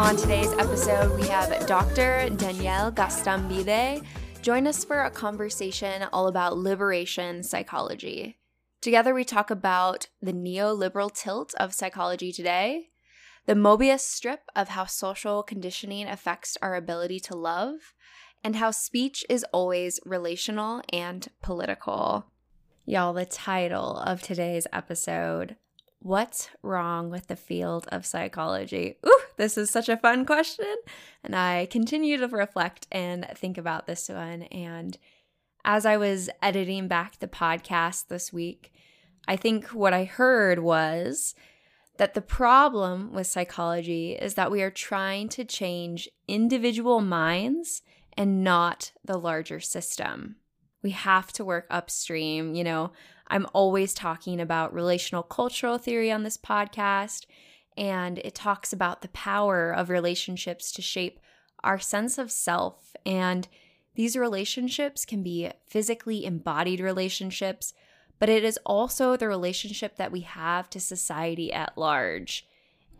On today's episode, we have Dr. Daniel Gaztambide join us for a conversation all about liberation psychology. Together, we talk about the neoliberal tilt of psychology today, the Mobius strip of how social conditioning affects our ability to love, and how speech is always relational and political. Y'all, the title of today's episode What's wrong with the field of psychology? Ooh, this is such a fun question. And I continue to reflect and think about this one. And as I was editing back the podcast this week, I think what I heard was that the problem with psychology is that we are trying to change individual minds and not the larger system. We have to work upstream. You know, I'm always talking about relational cultural theory on this podcast, and it talks about the power of relationships to shape our sense of self. And these relationships can be physically embodied relationships, but it is also the relationship that we have to society at large.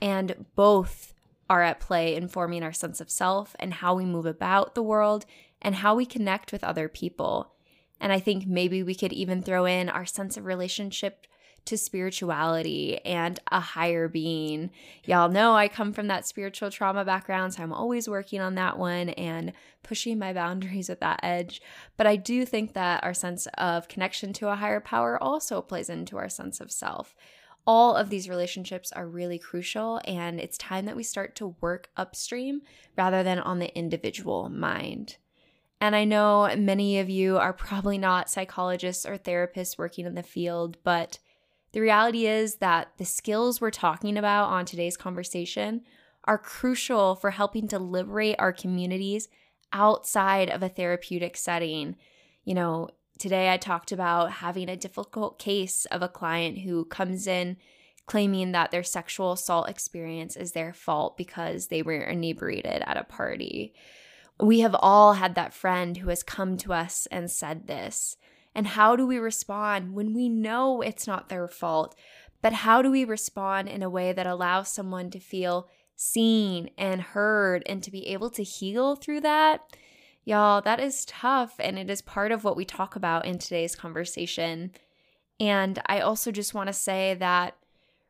And both are at play in forming our sense of self and how we move about the world and how we connect with other people. And I think maybe we could even throw in our sense of relationship to spirituality and a higher being. Y'all know I come from that spiritual trauma background, so I'm always working on that one and pushing my boundaries at that edge. But I do think that our sense of connection to a higher power also plays into our sense of self all of these relationships are really crucial, and it's time that we start to work upstream rather than on the individual mind. And I know many of you are probably not psychologists or therapists working in the field, but the reality is that the skills we're talking about on today's conversation are crucial for helping to liberate our communities outside of a therapeutic setting. You know, Today, I talked about having a difficult case of a client who comes in claiming that their sexual assault experience is their fault because they were inebriated at a party. We have all had that friend who has come to us and said this. And how do we respond when we know it's not their fault? But how do we respond in a way that allows someone to feel seen and heard and to be able to heal through that? Y'all, that is tough, and it is part of what we talk about in today's conversation. And I also just want to say that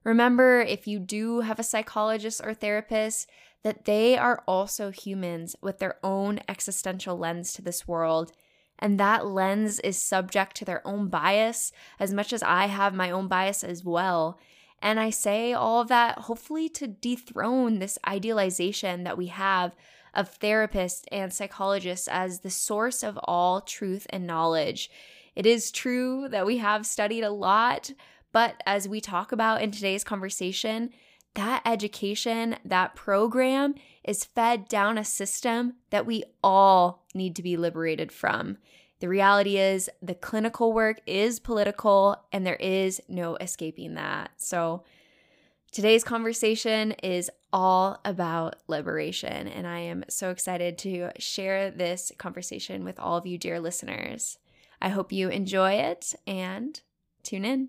remember, if you do have a psychologist or therapist, that they are also humans with their own existential lens to this world. And that lens is subject to their own bias as much as I have my own bias as well. And I say all of that hopefully to dethrone this idealization that we have of therapists and psychologists as the source of all truth and knowledge. It is true that we have studied a lot, but as we talk about in today's conversation, that education, that program is fed down a system that we all need to be liberated from. The reality is, the clinical work is political, and there is no escaping that. So, Today's conversation is all about liberation, and I am so excited to share this conversation with all of you, dear listeners. I hope you enjoy it and tune in.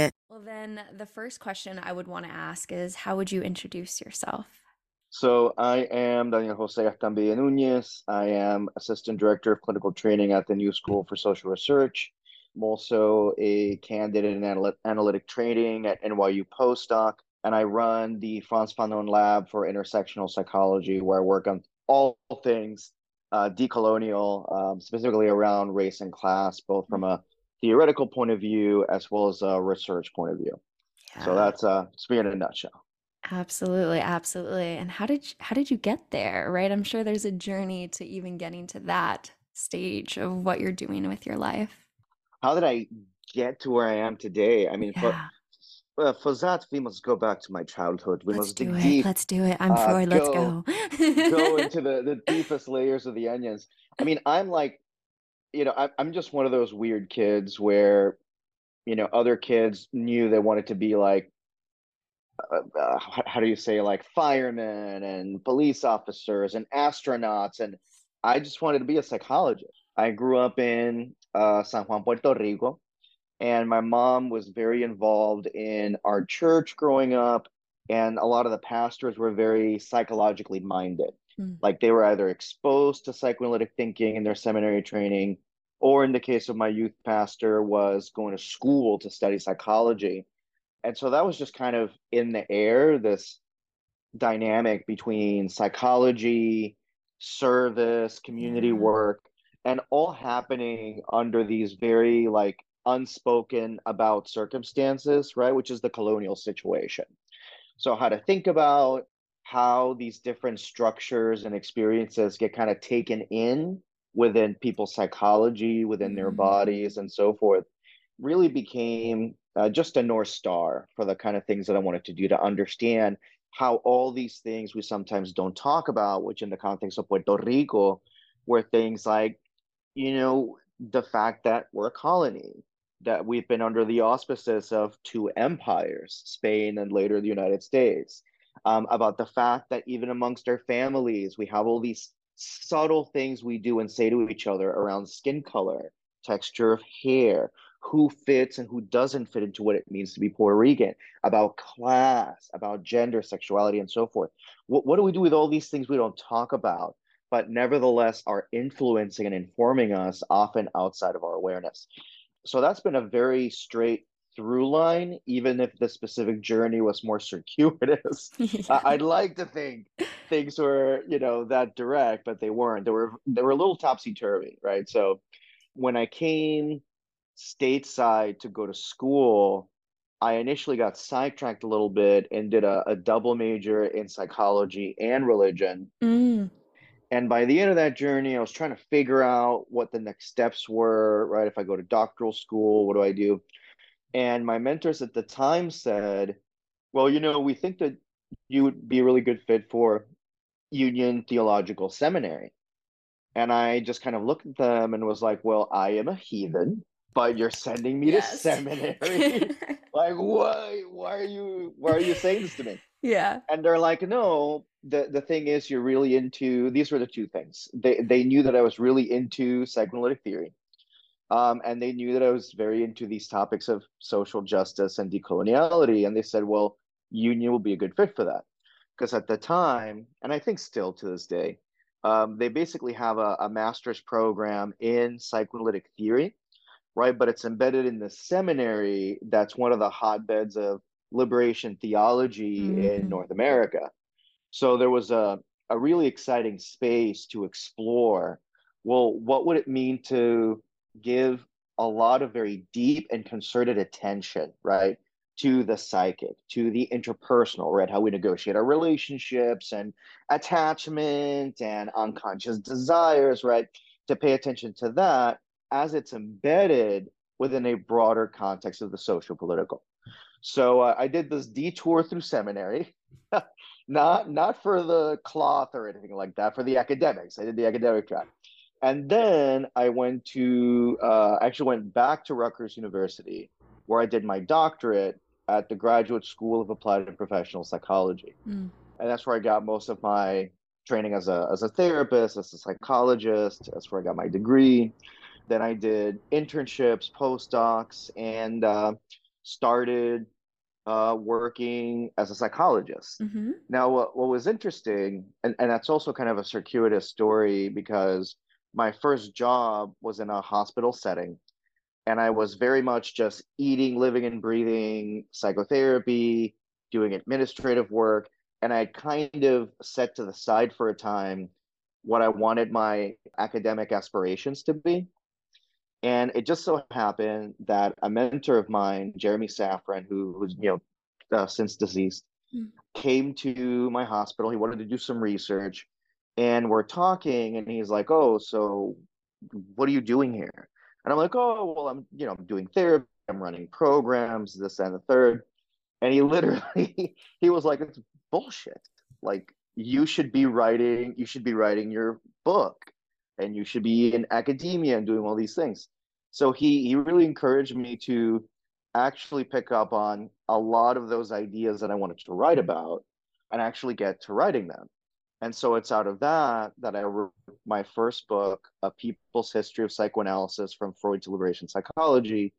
then the first question I would want to ask is how would you introduce yourself? So I am Daniel José Gaztambide Nuñez. I am Assistant Director of Clinical Training at the New School for Social Research. I'm also a candidate in anal- analytic training at NYU postdoc, and I run the Frantz Fanon Lab for Intersectional Psychology, where I work on all things uh, decolonial, um, specifically around race and class, both from a theoretical point of view as well as a research point of view. Yeah. So that's uh, me in a nutshell. Absolutely, absolutely. And how did you, how did you get there? Right, I'm sure there's a journey to even getting to that stage of what you're doing with your life. How did I get to where I am today? I mean, yeah. for uh, for that, we must go back to my childhood. We Let's must do dig it. deep. Let's do it. I'm uh, Freud. Let's go. go into the, the deepest layers of the onions. I mean, I'm like, you know, I, I'm just one of those weird kids where, you know, other kids knew they wanted to be like, uh, uh, how do you say, like firemen and police officers and astronauts. And I just wanted to be a psychologist. I grew up in uh, San Juan, Puerto Rico, and my mom was very involved in our church growing up. And a lot of the pastors were very psychologically minded. Mm. Like they were either exposed to psychoanalytic thinking in their seminary training, or in the case of my youth pastor, was going to school to study psychology. And so that was just kind of in the air, this dynamic between psychology, service, community work, and all happening under these very like unspoken about circumstances, right? Which is the colonial situation. So, how to think about how these different structures and experiences get kind of taken in within people's psychology, within their mm-hmm. bodies, and so forth, really became uh, just a North Star for the kind of things that I wanted to do to understand how all these things we sometimes don't talk about, which in the context of Puerto Rico, were things like, you know, the fact that we're a colony, that we've been under the auspices of two empires, Spain and later the United States, um, about the fact that even amongst our families, we have all these subtle things we do and say to each other around skin color, texture of hair, who fits and who doesn't fit into what it means to be Puerto Rican, about class, about gender, sexuality, and so forth. What, what do we do with all these things we don't talk about, but nevertheless are influencing and informing us often outside of our awareness? So that's been a very straight through line, even if the specific journey was more circuitous. yeah. I'd like to think things were, you know, that direct, but they weren't. They were they were a little topsy turvy, right? So when I came stateside to go to school, I initially got sidetracked a little bit and did a, a double major in psychology and religion. Mm. And by the end of that journey, I was trying to figure out what the next steps were, right? If I go to doctoral school, what do I do? And my mentors at the time said, Well, you know, we think that you would be a really good fit for Union Theological Seminary. And I just kind of looked at them and was like, Well, I am a heathen but you're sending me yes. to seminary. like, why? Why are you? Why are you saying this to me? Yeah. And they're like, no. The the thing is, you're really into. These were the two things. They they knew that I was really into psychoanalytic theory, um, and they knew that I was very into these topics of social justice and decoloniality. And they said, well, Union will be a good fit for that, because at the time, and I think still to this day, um, they basically have a, a master's program in psychoanalytic theory right? But it's embedded in the seminary that's one of the hotbeds of liberation theology mm-hmm. in North America. So there was a, a really exciting space to explore. Well, what would it mean to give a lot of very deep and concerted attention, right? To the psychic, to the interpersonal, right? How we negotiate our relationships and attachment and unconscious desires, right? To pay attention to that as it's embedded within a broader context of the social political. So uh, I did this detour through seminary, not not for the cloth or anything like that, for the academics. I did the academic track, and then I went to uh, actually went back to Rutgers University, where I did my doctorate at the Graduate School of Applied and Professional Psychology, mm. and that's where I got most of my training as a as a therapist, as a psychologist. That's where I got my degree. Then I did internships, postdocs, and uh, started uh, working as a psychologist. Mm-hmm. Now, what, what was interesting, and, and that's also kind of a circuitous story because my first job was in a hospital setting. And I was very much just eating, living, and breathing psychotherapy, doing administrative work. And I kind of set to the side for a time what I wanted my academic aspirations to be. And it just so happened that a mentor of mine, Jeremy Safran, who who's you know uh, since deceased, mm. came to my hospital. He wanted to do some research, and we're talking, and he's like, "Oh, so what are you doing here?" And I'm like, "Oh, well, I'm you know I'm doing therapy. I'm running programs, this and the third. And he literally he was like, "It's bullshit. Like you should be writing. You should be writing your book." and you should be in academia and doing all these things. So he he really encouraged me to actually pick up on a lot of those ideas that I wanted to write about and actually get to writing them. And so it's out of that that I wrote my first book, A People's History of Psychoanalysis from Freud to Liberation Psychology.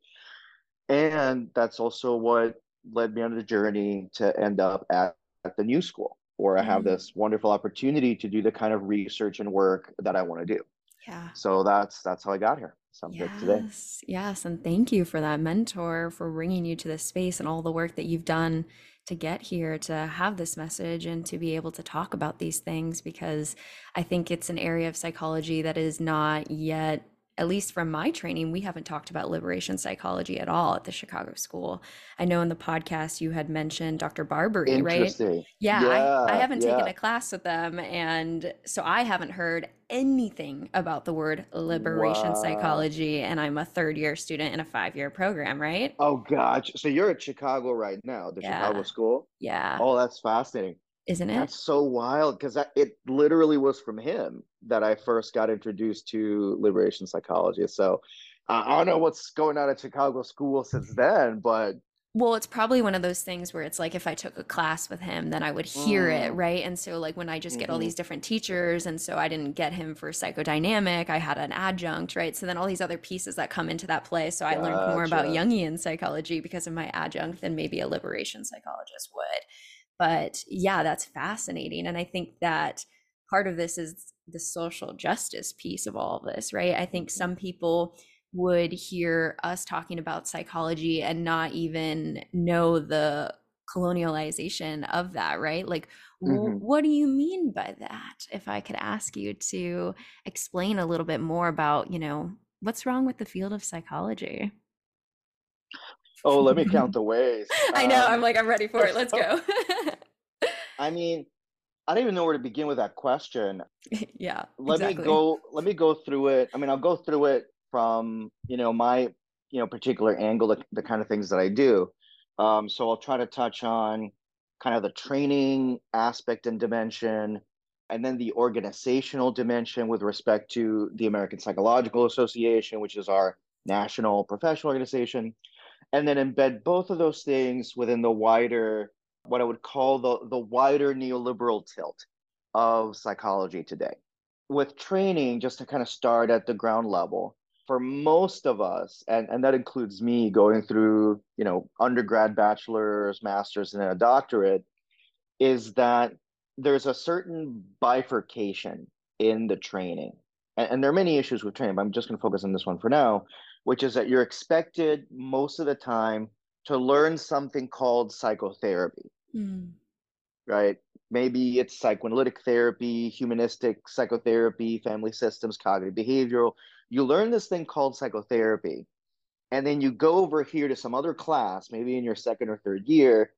And that's also what led me on the journey to end up at, at the New School, where I have mm-hmm. this wonderful opportunity to do the kind of research and work that I want to do. Yeah. So that's that's how I got here. So I'm yes, good today. Yes, and thank you for that mentor for bringing you to this space and all the work that you've done to get here to have this message and to be able to talk about these things because I think it's an area of psychology that is not yet at least from my training, we haven't talked about liberation psychology at all at the Chicago School. I know in the podcast you had mentioned Dr. Barbary, right? Yeah, yeah I, I, haven't yeah. taken a class with them. And so I haven't heard anything about the word liberation wow. psychology. And I'm a third year student in a five year program, right? Oh, gosh. So you're at Chicago right now, the yeah. Chicago School? Yeah. Oh, that's fascinating isn't it? That's so wild because it literally was from him that I first got introduced to liberation psychology. So uh, I don't know what's going on at Chicago school since then, but well, it's probably one of those things where it's like if I took a class with him, then I would hear mm. it, right? And so, like, when I just get mm-hmm. all these different teachers, and so I didn't get him for psychodynamic, I had an adjunct, right? So then all these other pieces that come into that play. So I gotcha. learned more about Jungian psychology because of my adjunct than maybe a liberation psychologist would. But yeah, that's fascinating. And I think that part of this is the social justice piece of all of this, right? I think mm-hmm. some people would hear us talking about psychology and not even know the colonialization of that, right? Like, mm-hmm. what do you mean by that? If I could ask you to explain a little bit more about, you know, what's wrong with the field of psychology? Oh, let me count the ways. I know. Um, I'm like, I'm ready for it. Let's go. I mean, I don't even know where to begin with that question. yeah. Let exactly. me go. Let me go through it. I mean, I'll go through it from you know my you know particular angle, the, the kind of things that I do. Um, so I'll try to touch on kind of the training aspect and dimension, and then the organizational dimension with respect to the American Psychological Association, which is our national professional organization and then embed both of those things within the wider what i would call the the wider neoliberal tilt of psychology today. With training just to kind of start at the ground level for most of us and, and that includes me going through you know undergrad bachelor's master's and then a doctorate is that there's a certain bifurcation in the training. And, and there are many issues with training but i'm just going to focus on this one for now which is that you're expected most of the time to learn something called psychotherapy. Mm. Right? Maybe it's psychoanalytic therapy, humanistic psychotherapy, family systems, cognitive behavioral. You learn this thing called psychotherapy. And then you go over here to some other class, maybe in your second or third year,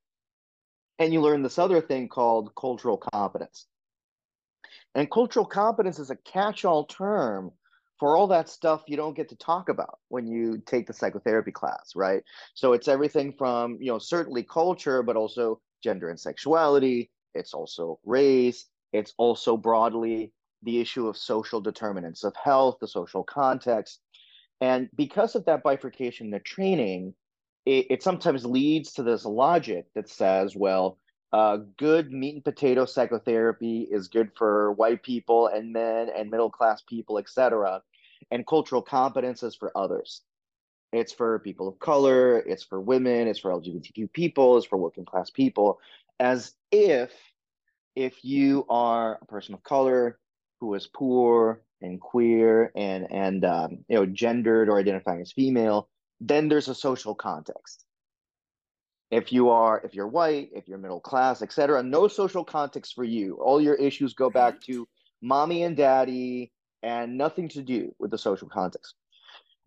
and you learn this other thing called cultural competence. And cultural competence is a catch all term for all that stuff you don't get to talk about when you take the psychotherapy class right? So it's everything from you know certainly culture but also gender and sexuality. It's also race. It's also broadly the issue of social determinants of health the social context. And because of that bifurcation in the training it, it sometimes leads to this logic that says well uh, good meat and potato psychotherapy is good for white people and men and middle class people, etc. And cultural competence is for others. It's for people of color, it's for women, it's for LGBTQ people, it's for working class people, as if if you are a person of color who is poor and queer and and um, you know gendered or identifying as female, then there's a social context if you are if you're white if you're middle class etc no social context for you all your issues go back to mommy and daddy and nothing to do with the social context.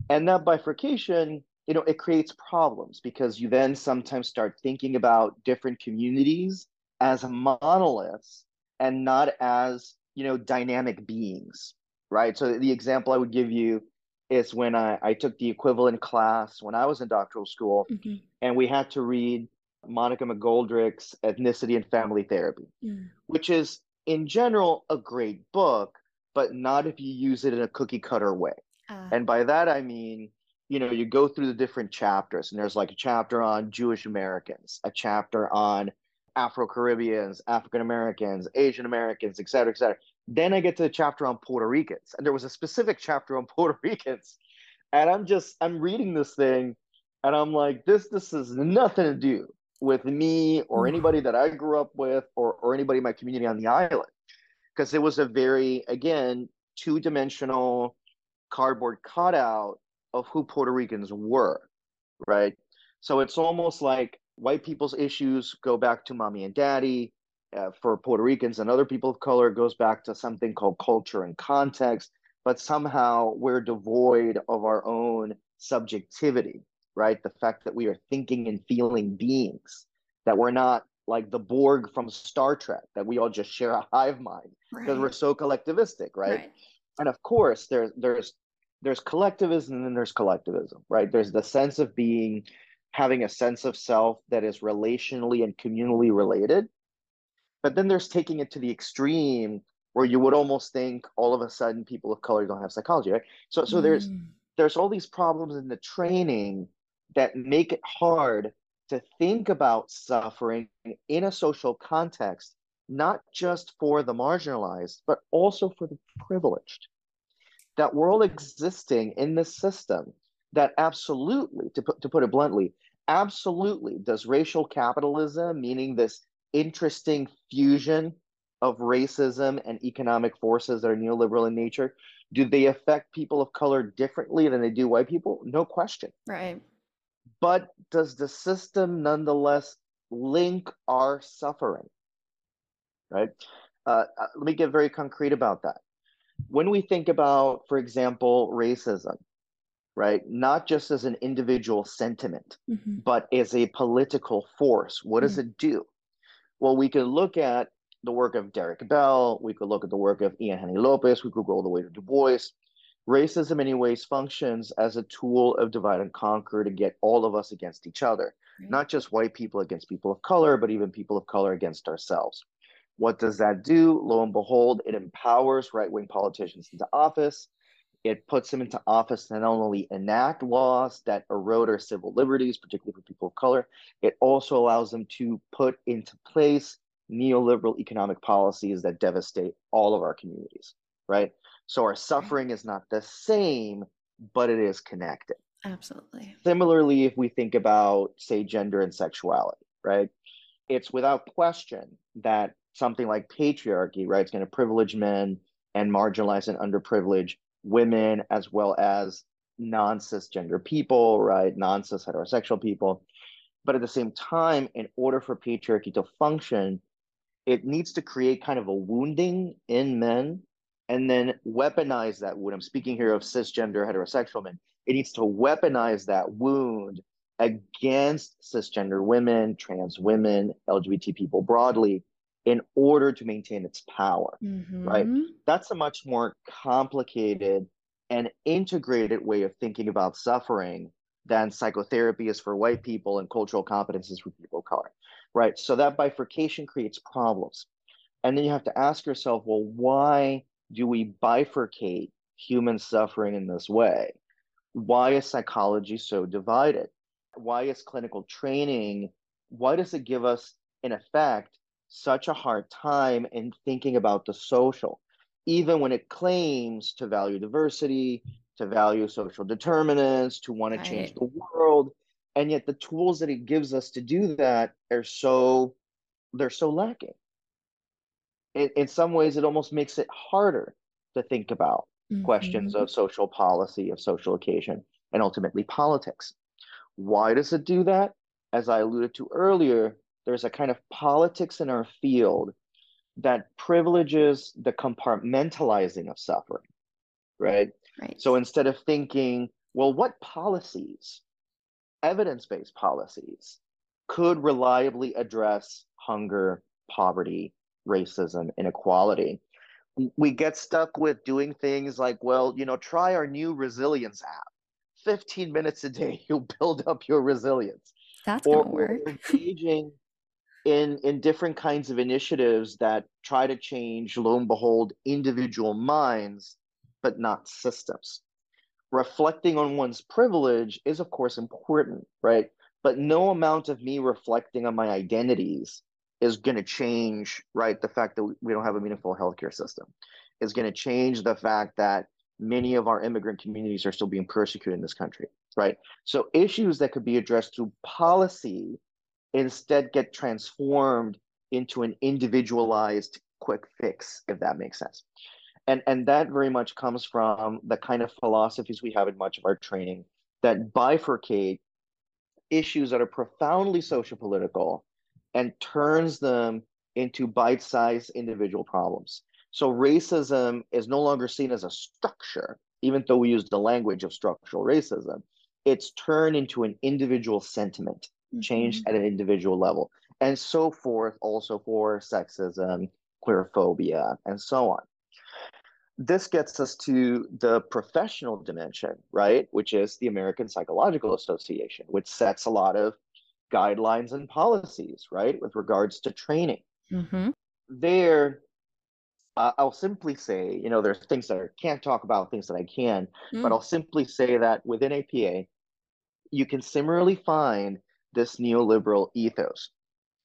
And that bifurcation, you know, it creates problems because you then sometimes start thinking about different communities as monoliths and not as, you know, dynamic beings, right? So the example I would give you is when I, I took the equivalent class when I was in doctoral school Mm-hmm. and we had to read Monica McGoldrick's Ethnicity and Family Therapy, Mm. which is in general a great book, but not if you use it in a cookie cutter way. Ah, And by that I mean, you know, you go through the different chapters, and there's like a chapter on Jewish Americans, a chapter on Afro Caribbeans, African Americans, Asian Americans, et cetera, et cetera. Then I get to the chapter on Puerto Ricans, and there was a specific chapter on Puerto Ricans. And I'm just I'm reading this thing, and I'm like, this this has nothing to do with me or hmm. anybody that I grew up with or or anybody in my community on the island. Because it was a very, again, two-dimensional cardboard cutout of who Puerto Ricans were, right? So it's almost like white people's issues go back to mommy and daddy. Uh, for Puerto Ricans and other people of color, it goes back to something called culture and context, but somehow we're devoid of our own subjectivity, right? The fact that we are thinking and feeling beings, that we're not like the Borg from Star Trek, that we all just share a hive mind because right. we're so collectivistic, right? and of course there's there's there's collectivism and then there's collectivism right there's the sense of being having a sense of self that is relationally and communally related but then there's taking it to the extreme where you would almost think all of a sudden people of color don't have psychology right so so there's Mm. there's all these problems in the training that make it hard to think about suffering in a social context, not just for the marginalized, but also for the privileged. That we're all existing in this system that absolutely, to put, to put it bluntly, absolutely does racial capitalism, meaning this interesting fusion of racism and economic forces that are neoliberal in nature, do they affect people of color differently than they do white people? No question. Right. But does the system nonetheless link our suffering? Right? Uh, uh, let me get very concrete about that. When we think about, for example, racism, right, not just as an individual sentiment, Mhm. but as a political force, what does it do? Well, we could look at the work of Derek Bell, we could look at the work of Ian Haney Lopez, we could go all the way to Du Bois. Racism, in many ways, functions as a tool of divide and conquer to get all of us against each other, Right. not just white people against people of color, but even people of color against ourselves. What does that do? Lo and behold, it empowers right wing politicians into office. It puts them into office to not only enact laws that erode our civil liberties, particularly for people of color, it also allows them to put into place neoliberal economic policies that devastate all of our communities, right? So our suffering is not the same, but it is connected. Absolutely. Similarly, if we think about, say, gender and sexuality, right? It's without question that something like patriarchy, right, is going to privilege men and marginalize and underprivilege women as well as non cisgender people, right? Non cis heterosexual people. But at the same time, in order for patriarchy to function, it needs to create kind of a wounding in men and then weaponize that wound. I'm speaking here of cisgender heterosexual men. It needs to weaponize that wound against cisgender women, trans women, LGBT people broadly, in order to maintain its power. Right. Mhm. That's a much more complicated and integrated way of thinking about suffering than psychotherapy is for white people and cultural competence is for people of color. Right. So that bifurcation creates problems. And then you have to ask yourself, well, why do we bifurcate human suffering in this way? Why is psychology so divided? Why is clinical training, why does it give us, in effect, such a hard time in thinking about the social, even when it claims to value diversity, to value social determinants, to want to change the world, and yet the tools that it gives us to do that are so they're so lacking. In, in some ways, it almost makes it harder to think about questions Mhm. of social policy, of social occasion, and ultimately politics. Why does it do that? As I alluded to earlier, there's a kind of politics in our field that privileges the compartmentalizing of suffering, right? Right. So instead of thinking, well, what policies, evidence based policies, could reliably address hunger, poverty, racism, inequality, we get stuck with doing things like, well, you know, try our new resilience app. 15 minutes a day, you'll build up your resilience. That's or, gonna work. or engaging in in different kinds of initiatives that try to change, lo and behold, individual minds, but not systems. Reflecting on one's privilege is, of course, important, right? But no amount of me reflecting on my identities is going to change, right? The fact that we don't have a meaningful healthcare system is going to change the fact that many of our immigrant communities are still being persecuted in this country, right? So issues that could be addressed through policy instead get transformed into an individualized quick fix, if that makes sense. And, and that very much comes from the kind of philosophies we have in much of our training that bifurcate issues that are profoundly social political and turns them into bite sized individual problems. So racism is no longer seen as a structure, even though we use the language of structural racism. It's turned into an individual sentiment, changed Mhm. at an individual level, and so forth, also for sexism, queerphobia, and so on. This gets us to the professional dimension, right? Which is the American Psychological Association, which sets a lot of guidelines and policies, right, with regards to training. Mhm. There, uh, I'll simply say, you know, there's things that I can't talk about, things that I can, but Mm. I'll simply say that within APA, you can similarly find this neoliberal ethos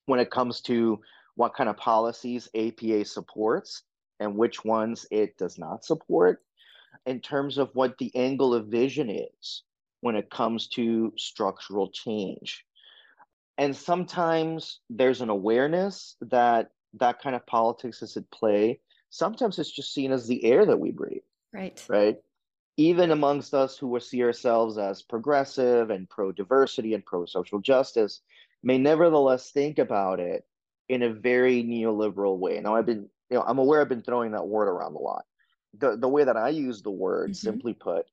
when it comes to what kind of policies APA supports and which ones it does not support, in terms of what the angle of vision is when it comes to structural change. And sometimes there's an awareness that that kind of politics is at play. Sometimes it's just seen as the air that we breathe Right. right? Even amongst us who will see ourselves as progressive and pro diversity and pro social justice, may nevertheless think about it in a very neoliberal way. Now, I've been, you know, I'm aware I've been throwing that word around a lot. The, the way that I use the word, Mhm. simply put,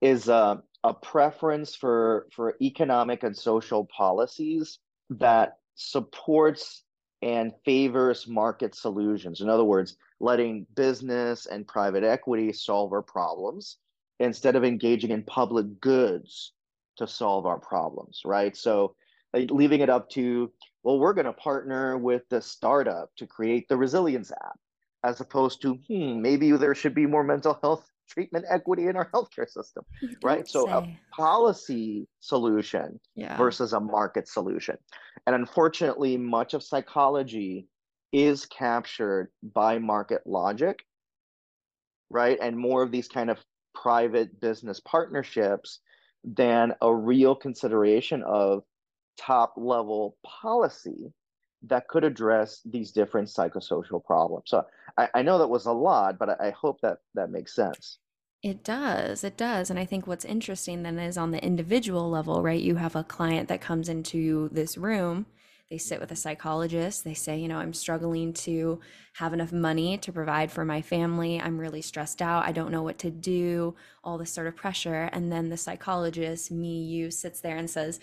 is uh, a preference for, for economic and social policies that supports and favors market solutions. In other words, letting business and private equity solve our problems instead of engaging in public goods to solve our problems, right? So leaving it up to, well, we're going to partner with the startup to create the resilience app, as opposed to, hmm, maybe there should be more mental health treatment equity in our healthcare system, right? So a policy solution Yeah. versus a market solution. And unfortunately, much of psychology is captured by market logic, right? And more of these kind of private business partnerships than a real consideration of top level policy that could address these different psychosocial problems. So I, I know that was a lot, but I, I hope that that makes sense. It does. It does. And I think what's interesting then is on the individual level, right? You have a client that comes into this room, they sit with a psychologist, they say, you know, I'm struggling to have enough money to provide for my family. I'm really stressed out. I don't know what to do, all this sort of pressure. And then the psychologist, me, you, sits there and says,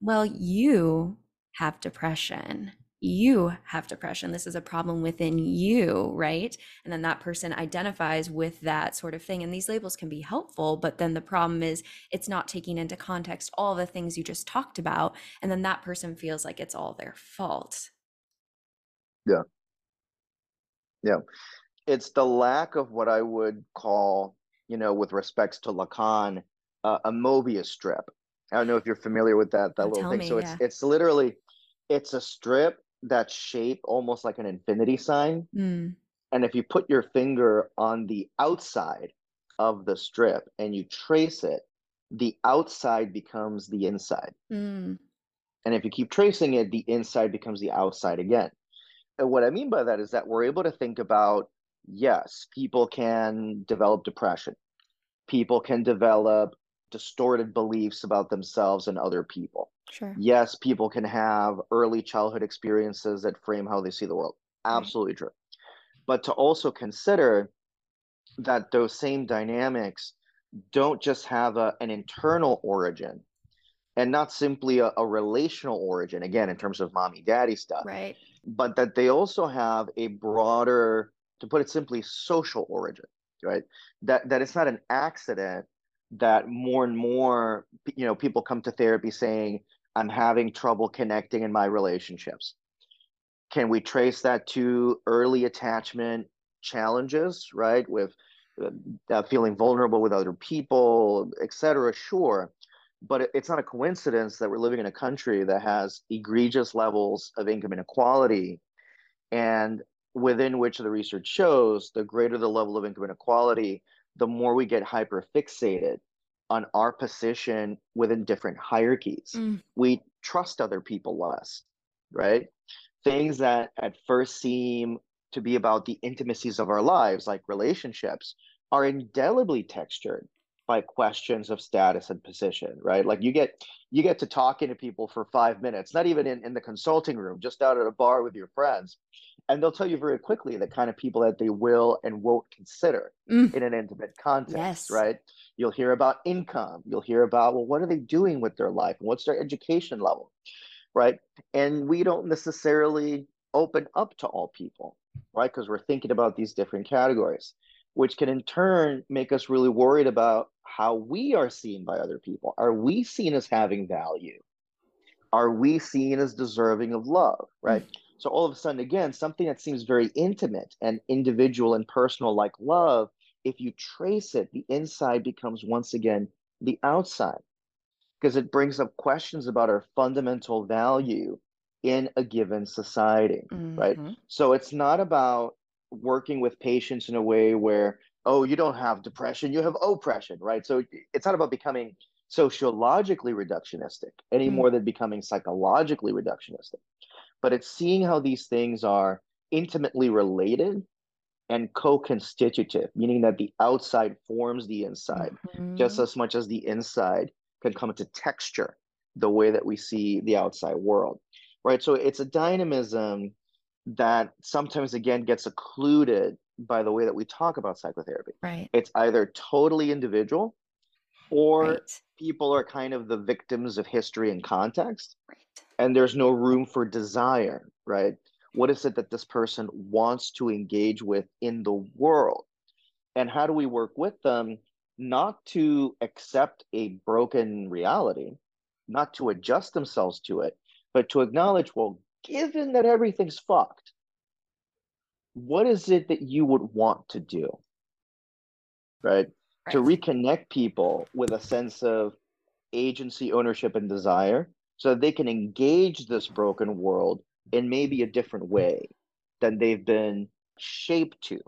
well, you have depression. You have depression. This is a problem within you, right? And then that person identifies with that sort of thing. And these labels can be helpful, but then the problem is it's not taking into context all the things you just talked about. And then that person feels like it's all their fault. Yeah. Yeah. It's the lack of what I would call, you know, with respects to Lacan, uh, a Mobius strip. I don't know if you're familiar with that that Oh, little thing. me, So it's it's literally it's a strip that's shape almost like an infinity sign. Mm, And if you put your finger on the outside of the strip and you trace it, the outside becomes the inside. mm, And if you keep tracing it, the inside becomes the outside again. And what I mean by that is that we're able to think about yes, people can develop depression, people can develop distorted beliefs about themselves and other people. Sure. Yes, people can have early childhood experiences that frame how they see the world. Right. Absolutely true. but to also consider that those same dynamics don't just have a, an internal origin and not simply a, a relational origin, again, in terms of mommy daddy stuff, Right. but that they also have a broader, to put it simply, social origin, right? That that it's not an accident that more and more you know people come to therapy saying I'm having trouble connecting in my relationships. Can we trace that to early attachment challenges, right? With uh, uh, feeling vulnerable with other people, et cetera, Sure, but it's not a coincidence that we're living in a country that has egregious levels of income inequality, and within which the research shows the greater the level of income inequality, the more we get hyper fixated on our position within different hierarchies. Mm. We trust other people less, right? Things that at first seem to be about the intimacies of our lives, like relationships, are indelibly textured by questions of status and position, right? Like you get you get to talking to people for five minutes, not even in, in the consulting room, just out at a bar with your friends. And they'll tell you very quickly the kind of people that they will and won't consider Mm. in an intimate context, Yes. right? You'll hear about income. You'll hear about, well, what are they doing with their life? And what's their education level, right? And we don't necessarily open up to all people, right? Because we're thinking about these different categories, which can in turn make us really worried about how we are seen by other people. Are we seen as having value? Are we seen as deserving of love, right? So all of a sudden, again, something that seems very intimate and individual and personal, like love, if you trace it, the inside becomes once again the outside because it brings up questions about our fundamental value in a given society, right? Mhm. So it's not about working with patients in a way where, oh, you don't have depression, you have oppression, right? So it's not about becoming sociologically reductionistic any Mm. more than becoming psychologically reductionistic, but it's seeing how these things are intimately related and co-constitutive, meaning that the outside forms the inside just Mhm. as much as the inside can come to texture the way that we see the outside world, right? So it's a dynamism that sometimes again gets occluded by the way that we talk about psychotherapy. Right. It's either totally individual or Right. people are kind of the victims of history and context Right. and there's no room for desire, right? What is it that this person wants to engage with in the world? And how do we work with them not to accept a broken reality, not to adjust themselves to it, but to acknowledge, well, given that everything's fucked, what is it that you would want to do? Right? To reconnect people with a sense of agency, ownership, and desire so that they can engage this broken world in maybe a different way than they've been shaped to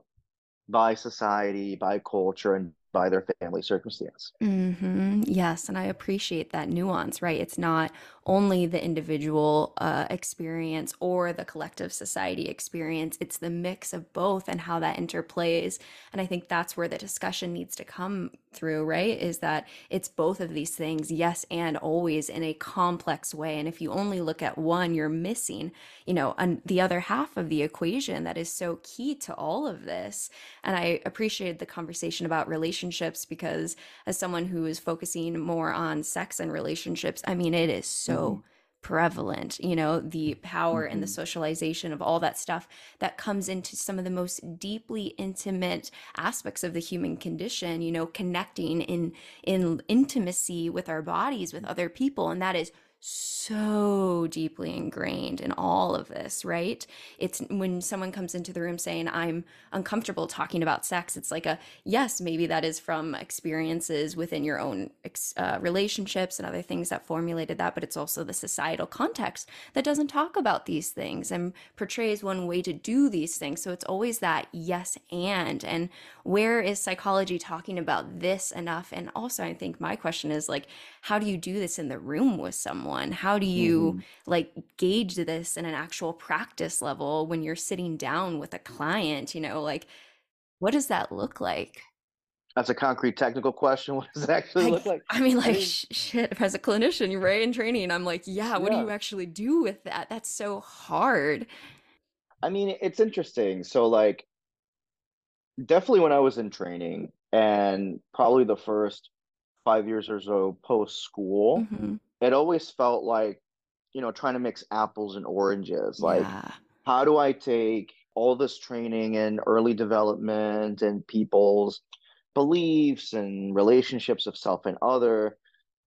by society, by culture, and by their family circumstance. hmm Yes, and I appreciate that nuance, right? It's not only the individual uh, experience or the collective society experience, it's the mix of both and how that interplays. And I think that's where the discussion needs to come through, right? Is that it's both of these things, yes, and always in a complex way. And if you only look at one, you're missing, you know, an, the other half of the equation that is so key to all of this. And I appreciated the conversation about relationships because, as someone who is focusing more on sex and relationships, I mean, it is so Mhm. prevalent, you know, the power and the Mhm. socialization of all that stuff that comes into some of the most deeply intimate aspects of the human condition, you know, connecting in in intimacy with our bodies with other people and that is so deeply ingrained in all of this, right? It's when someone comes into the room saying, I'm uncomfortable talking about sex, it's like a yes, maybe that is from experiences within your own uh, relationships and other things that formulated that, but it's also the societal context that doesn't talk about these things and portrays one way to do these things. So it's always that yes and. And where is psychology talking about this enough? And also, I think my question is like, how do you do this in the room with someone? How do you Mhm. like gauge this in an actual practice level when you're sitting down with a client? You know, like, what does that look like? That's a concrete technical question. What does it actually I, look like? I mean, I like, mean, sh- shit, as a clinician, you're right in training. I'm like, yeah, what do you actually do with that? That's so hard. I mean, it's interesting. So, like, definitely when I was in training and probably the first five years or so post school, Mhm. It always felt like, you know, trying to mix apples and oranges. Like, Yeah. how do I take all this training in early development and people's beliefs and relationships of self and other,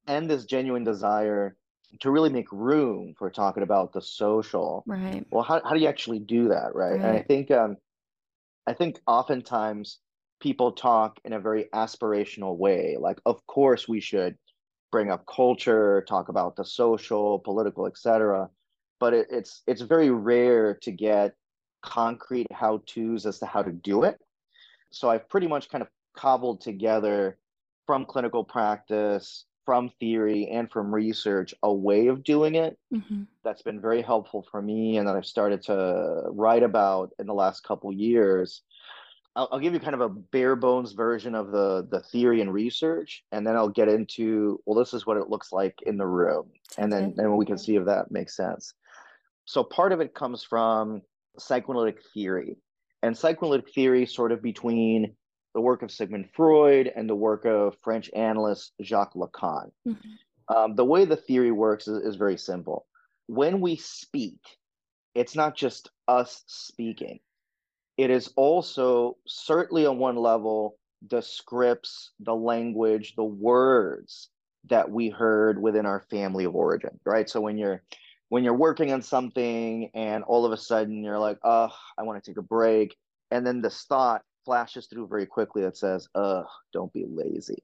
and this genuine desire to really make room for talking about the social? Right. Well, how, how do you actually do that, right? And I think um, I think oftentimes people talk in a very aspirational way. Like, of course, we should bring up culture, talk about the social, political, etc. But it, it's it's very rare to get concrete how-tos as to how to do it. So I've pretty much kind of cobbled together from clinical practice, from theory, and from research a way of doing it Mhm. that's been very helpful for me and that I've started to write about in the last couple years. I'll, I'll give you kind of a bare bones version of the the theory and research, and then I'll get into well, this is what it looks like in the room, and then then we can see if that makes sense. So part of it comes from psychoanalytic theory, and psychoanalytic theory sort of between the work of Sigmund Freud and the work of French analyst Jacques Lacan. Mhm. Um, the way the theory works is, is very simple. When we speak, it's not just us speaking, it is also, certainly on one level, the scripts, the language, the words that we heard within our family of origin, right? So when you're when you're working on something and all of a sudden you're like, oh, I want to take a break. And then this thought flashes through very quickly that says, ugh, don't be lazy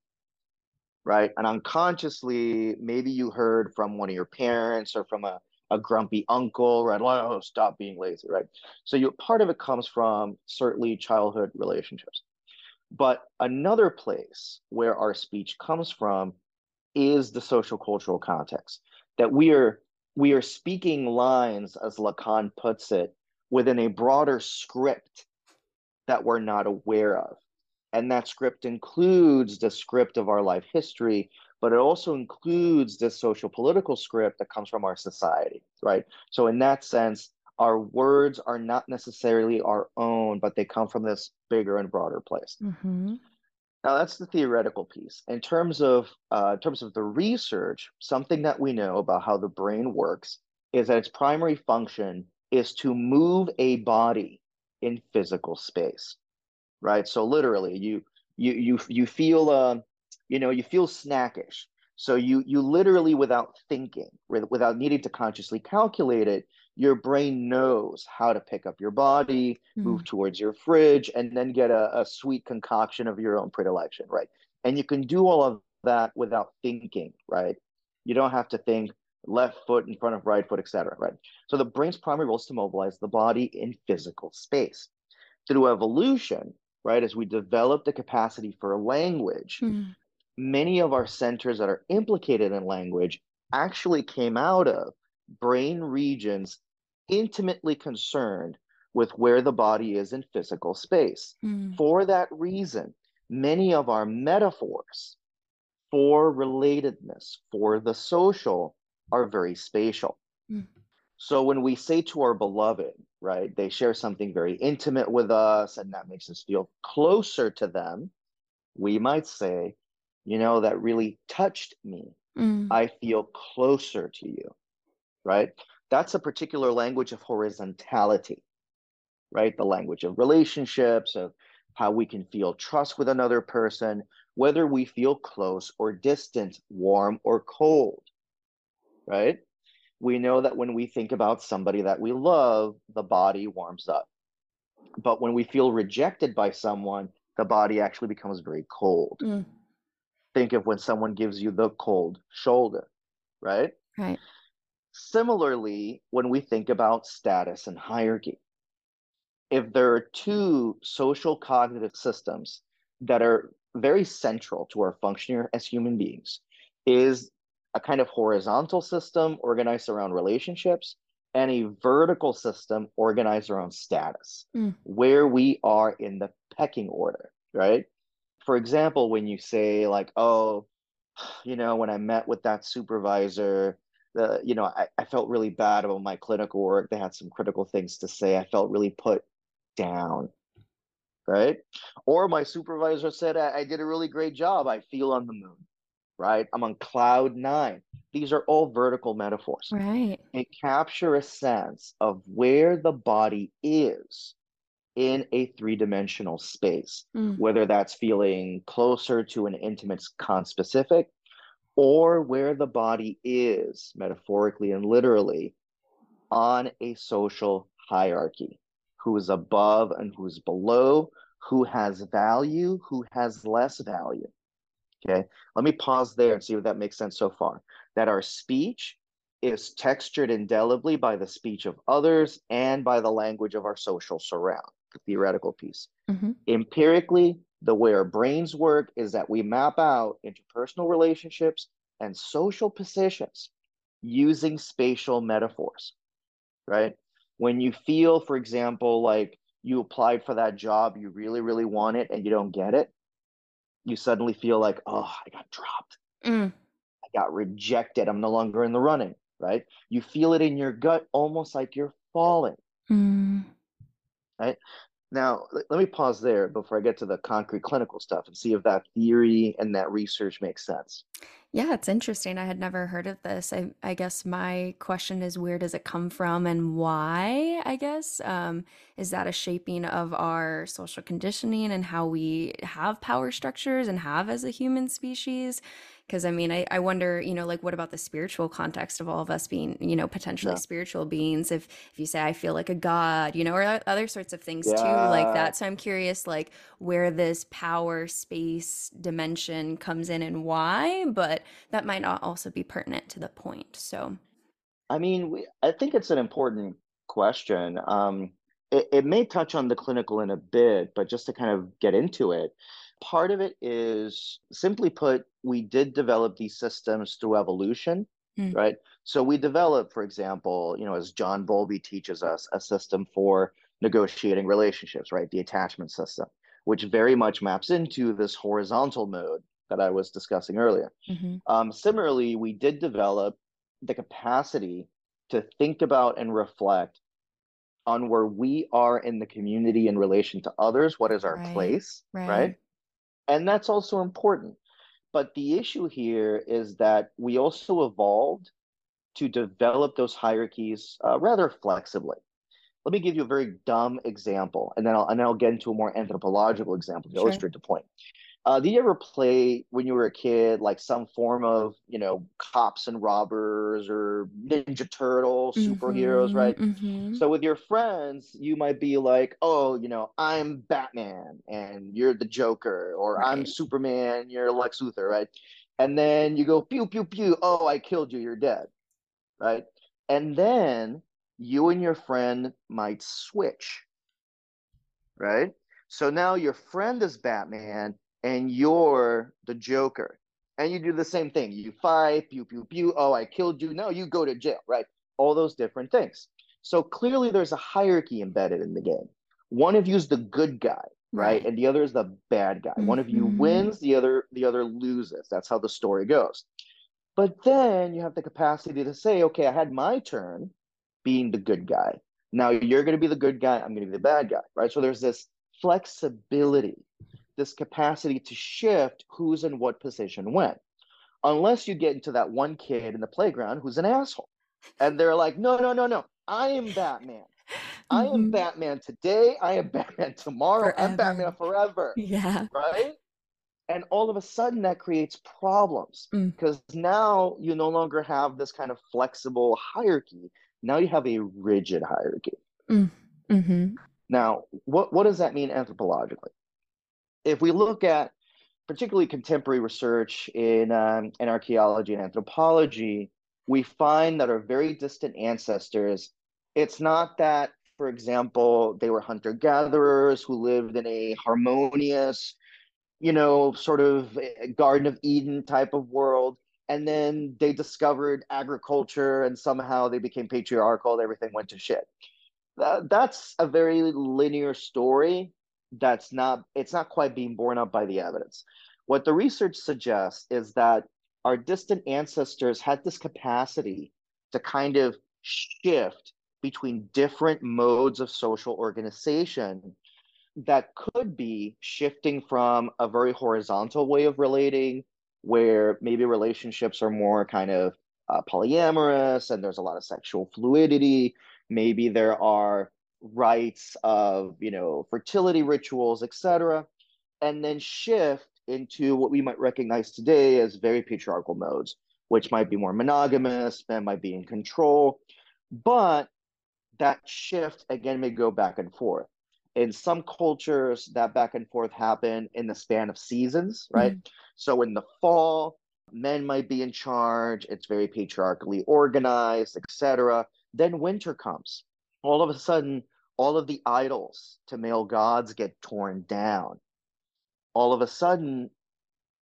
right? And unconsciously, maybe you heard from one of your parents or from a, a grumpy uncle, right? Oh, stop being lazy, right? So you part of it comes from certainly childhood relationships. But another place where our speech comes from is the social cultural context that we are we are speaking lines, as Lacan puts it, within a broader script that we're not aware of. And that script includes the script of our life history, but it also includes this social political script that comes from our society, right? So, in that sense, our words are not necessarily our own, but they come from this bigger and broader place. Mhm. Now, that's the theoretical piece. In terms of uh, in terms of the research, something that we know about how the brain works is that its primary function is to move a body in physical space right? So literally, you you you you feel uh, you know you feel snackish. So you you literally without thinking, without needing to consciously calculate it, your brain knows how to pick up your body, move Mm. towards your fridge, and then get a, a sweet concoction of your own predilection, right? And you can do all of that without thinking, right? You don't have to think left foot in front of right foot, etc. Right? So the brain's primary role is to mobilize the body in physical space. Through evolution, right, as we develop the capacity for language, Mm. Many of our centers that are implicated in language actually came out of brain regions intimately concerned with where the body is in physical space. Mm. For that reason, many of our metaphors for relatedness, for the social, are very spatial. Mm. So when we say to our beloved, right, they share something very intimate with us and that makes us feel closer to them, we might say, you know, that really touched me. Mm. I feel closer to you, right? That's a particular language of horizontality, right? The language of relationships, of how we can feel trust with another person, whether we feel close or distant, warm or cold, right? We know that when we think about somebody that we love, the body warms up. But when we feel rejected by someone, the body actually becomes very cold. Mm. Think of when someone gives you the cold shoulder, right? Right. Similarly, when we think about status and hierarchy, if there are two social cognitive systems that are very central to our functioning as human beings, is a kind of horizontal system organized around relationships and a vertical system organized around status, Mm. where we are in the pecking order, right? For example, when you say, like, oh, you know, when I met with that supervisor, the, you know, I, I felt really bad about my clinical work. They had some critical things to say. I felt really put down, right? Or my supervisor said, I, I did a really great job. I feel on the moon, right? I'm on cloud nine. These are all vertical metaphors. Right. They capture a sense of where the body is in a three dimensional space, Mm. whether that's feeling closer to an intimate conspecific or where the body is, metaphorically and literally, on a social hierarchy who is above and who's below, who has value, who has less value. Okay, let me pause there and see if that makes sense so far. That our speech is textured indelibly by the speech of others and by the language of our social surround, the theoretical piece. Mhm. Empirically, the way our brains work is that we map out interpersonal relationships and social positions using spatial metaphors, right? When you feel, for example, like you applied for that job, you really, really want it, and you don't get it, you suddenly feel like, oh, I got dropped. Mm. I got rejected. I'm no longer in the running, right? You feel it in your gut almost like you're falling. Mm. Now, let, let me pause there before I get to the concrete clinical stuff and see if that theory and that research makes sense. Yeah, it's interesting. I had never heard of this. I, I guess my question is where does it come from and why, I guess? Um, is that a shaping of our social conditioning and how we have power structures and have as a human species? Because I mean, I, I wonder, you know, like what about the spiritual context of all of us being, you know, potentially Yeah. spiritual beings? If if you say I feel like a god, you know, or other sorts of things too, like that. So I'm curious, like where this power space dimension comes in and why, but that might not also be pertinent to the point. So, I mean, we, I think it's an important question. Um, it, it may touch on the clinical in a bit, but just to kind of get into it, part of it is simply put, we did develop these systems through evolution, Mm. right? So we developed, for example, you know, as John Bowlby teaches us, a system for negotiating relationships, right? The attachment system, which very much maps into this horizontal mode that I was discussing earlier. mhm. Um, similarly, we did develop the capacity to think about and reflect on where we are in the community in relation to others. What is our Right, place, right. right? And that's also important. But the issue here is that we also evolved to develop those hierarchies uh, rather flexibly. Let me give you a very dumb example, and then I'll and then I'll get into a more anthropological example to Sure. illustrate the point. Uh, did you ever play when you were a kid, like some form of, you know, cops and robbers or Ninja Turtle superheroes, Mhm, right? mhm. So with your friends, you might be like, oh, you know, I'm Batman and you're the Joker, or I'm Superman, you're Lex Luthor, right? And then you go pew pew pew, oh, I killed you, you're dead, right? And then you and your friend might switch, right? So now your friend is Batman and you're the Joker. And you do the same thing. You fight, pew, pew, pew. Oh, I killed you. No, you go to jail, right? All those different things. So clearly there's a hierarchy embedded in the game. One of you is the good guy, right? And the other is the bad guy. One of you Mhm. wins, the other the other loses. That's how the story goes. But then you have the capacity to say, okay, I had my turn being the good guy. Now you're going to be the good guy, I'm going to be the bad guy, right? So there's this flexibility, this capacity to shift who's in what position when. Unless you get into that one kid in the playground who's an asshole. And they're like, no, no, no, no. I am Batman. I am Mhm. Batman today. I am Batman tomorrow. I'm Batman forever. Yeah. Right? And all of a sudden that creates problems Mm. because now you no longer have this kind of flexible hierarchy. Now you have a rigid hierarchy. Mm-hmm. Now, what, what does that mean anthropologically? If we look at particularly contemporary research in, um, in archaeology and anthropology, we find that our very distant ancestors, it's not that, for example, they were hunter gatherers who lived in a harmonious, you know, sort of eh, Garden of Eden type of world. And then they discovered agriculture and somehow they became patriarchal and everything went to shit. That, that's a very linear story that's not it's not quite being borne out by the evidence what the research suggests is that our distant ancestors had this capacity to kind of shift between different modes of social organization that could be shifting from a very horizontal way of relating, where maybe relationships are more kind of uh, polyamorous and there's a lot of sexual fluidity. Maybe there are rites of, you know, fertility rituals, etc. And then shift into what we might recognize today as very patriarchal modes, which might be more monogamous, men might be in control. But that shift again may go back and forth in some cultures that back and forth happen in the span of seasons right mm-hmm. so in the fall men might be in charge it's very patriarchally organized etc then winter comes all of a sudden all of the idols to male gods get torn down all of a sudden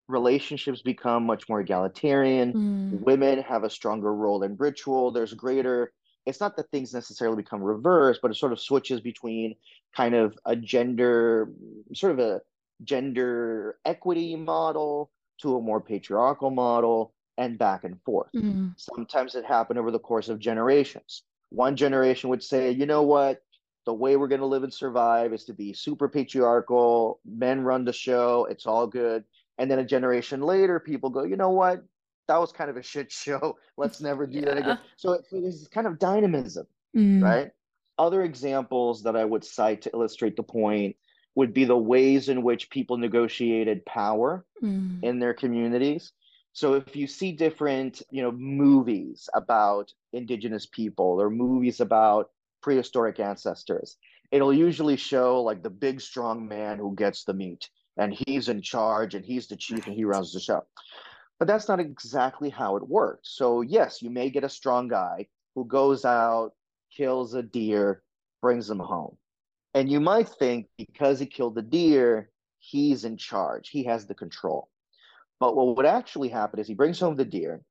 relationships become much more egalitarian mm. women have a stronger role in ritual there's greater it's not that things necessarily become reversed, but it sort of switches between kind of a gender, sort of a gender equity model to a more patriarchal model and back and forth. Mm-hmm. Sometimes it happened over the course of generations. One generation would say, you know what? The way we're going to live and survive is to be super patriarchal. Men run the show. It's all good. And then a generation later, people go, you know what? that was kind of a shit show. Let's never do yeah. that again. So it, there's kind of dynamism, mm. right? Other examples that I would cite to illustrate the point would be the ways in which people negotiated power mm. in their communities. So if you see different, you know, movies about indigenous people or movies about prehistoric ancestors, it'll usually show like the big strong man who gets the meat and he's in charge and he's the chief and he runs the show. But that's not exactly how it worked. So, yes, you may get a strong guy who goes out, kills a deer, brings them home. And you might think because he killed the deer, he's in charge, he has the control. But what would actually happen is he brings home the deer,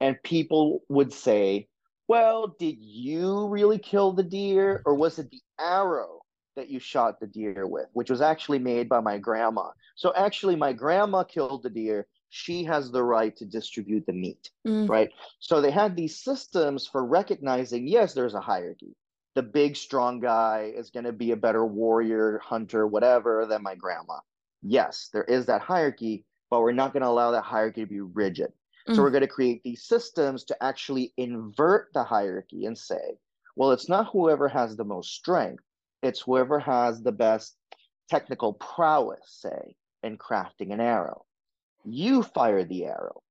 and people would say, Well, did you really kill the deer, or was it the arrow that you shot the deer with, which was actually made by my grandma? So, actually, my grandma killed the deer, she has the right to distribute the meat, mm. right? So they had these systems for recognizing yes, there's a hierarchy. The big, strong guy is going to be a better warrior, hunter, whatever than my grandma. Yes, there is that hierarchy, but we're not going to allow that hierarchy to be rigid. Mm. So we're going to create these systems to actually invert the hierarchy and say, well, it's not whoever has the most strength, it's whoever has the best technical prowess, say, in crafting an arrow you fire the arrow,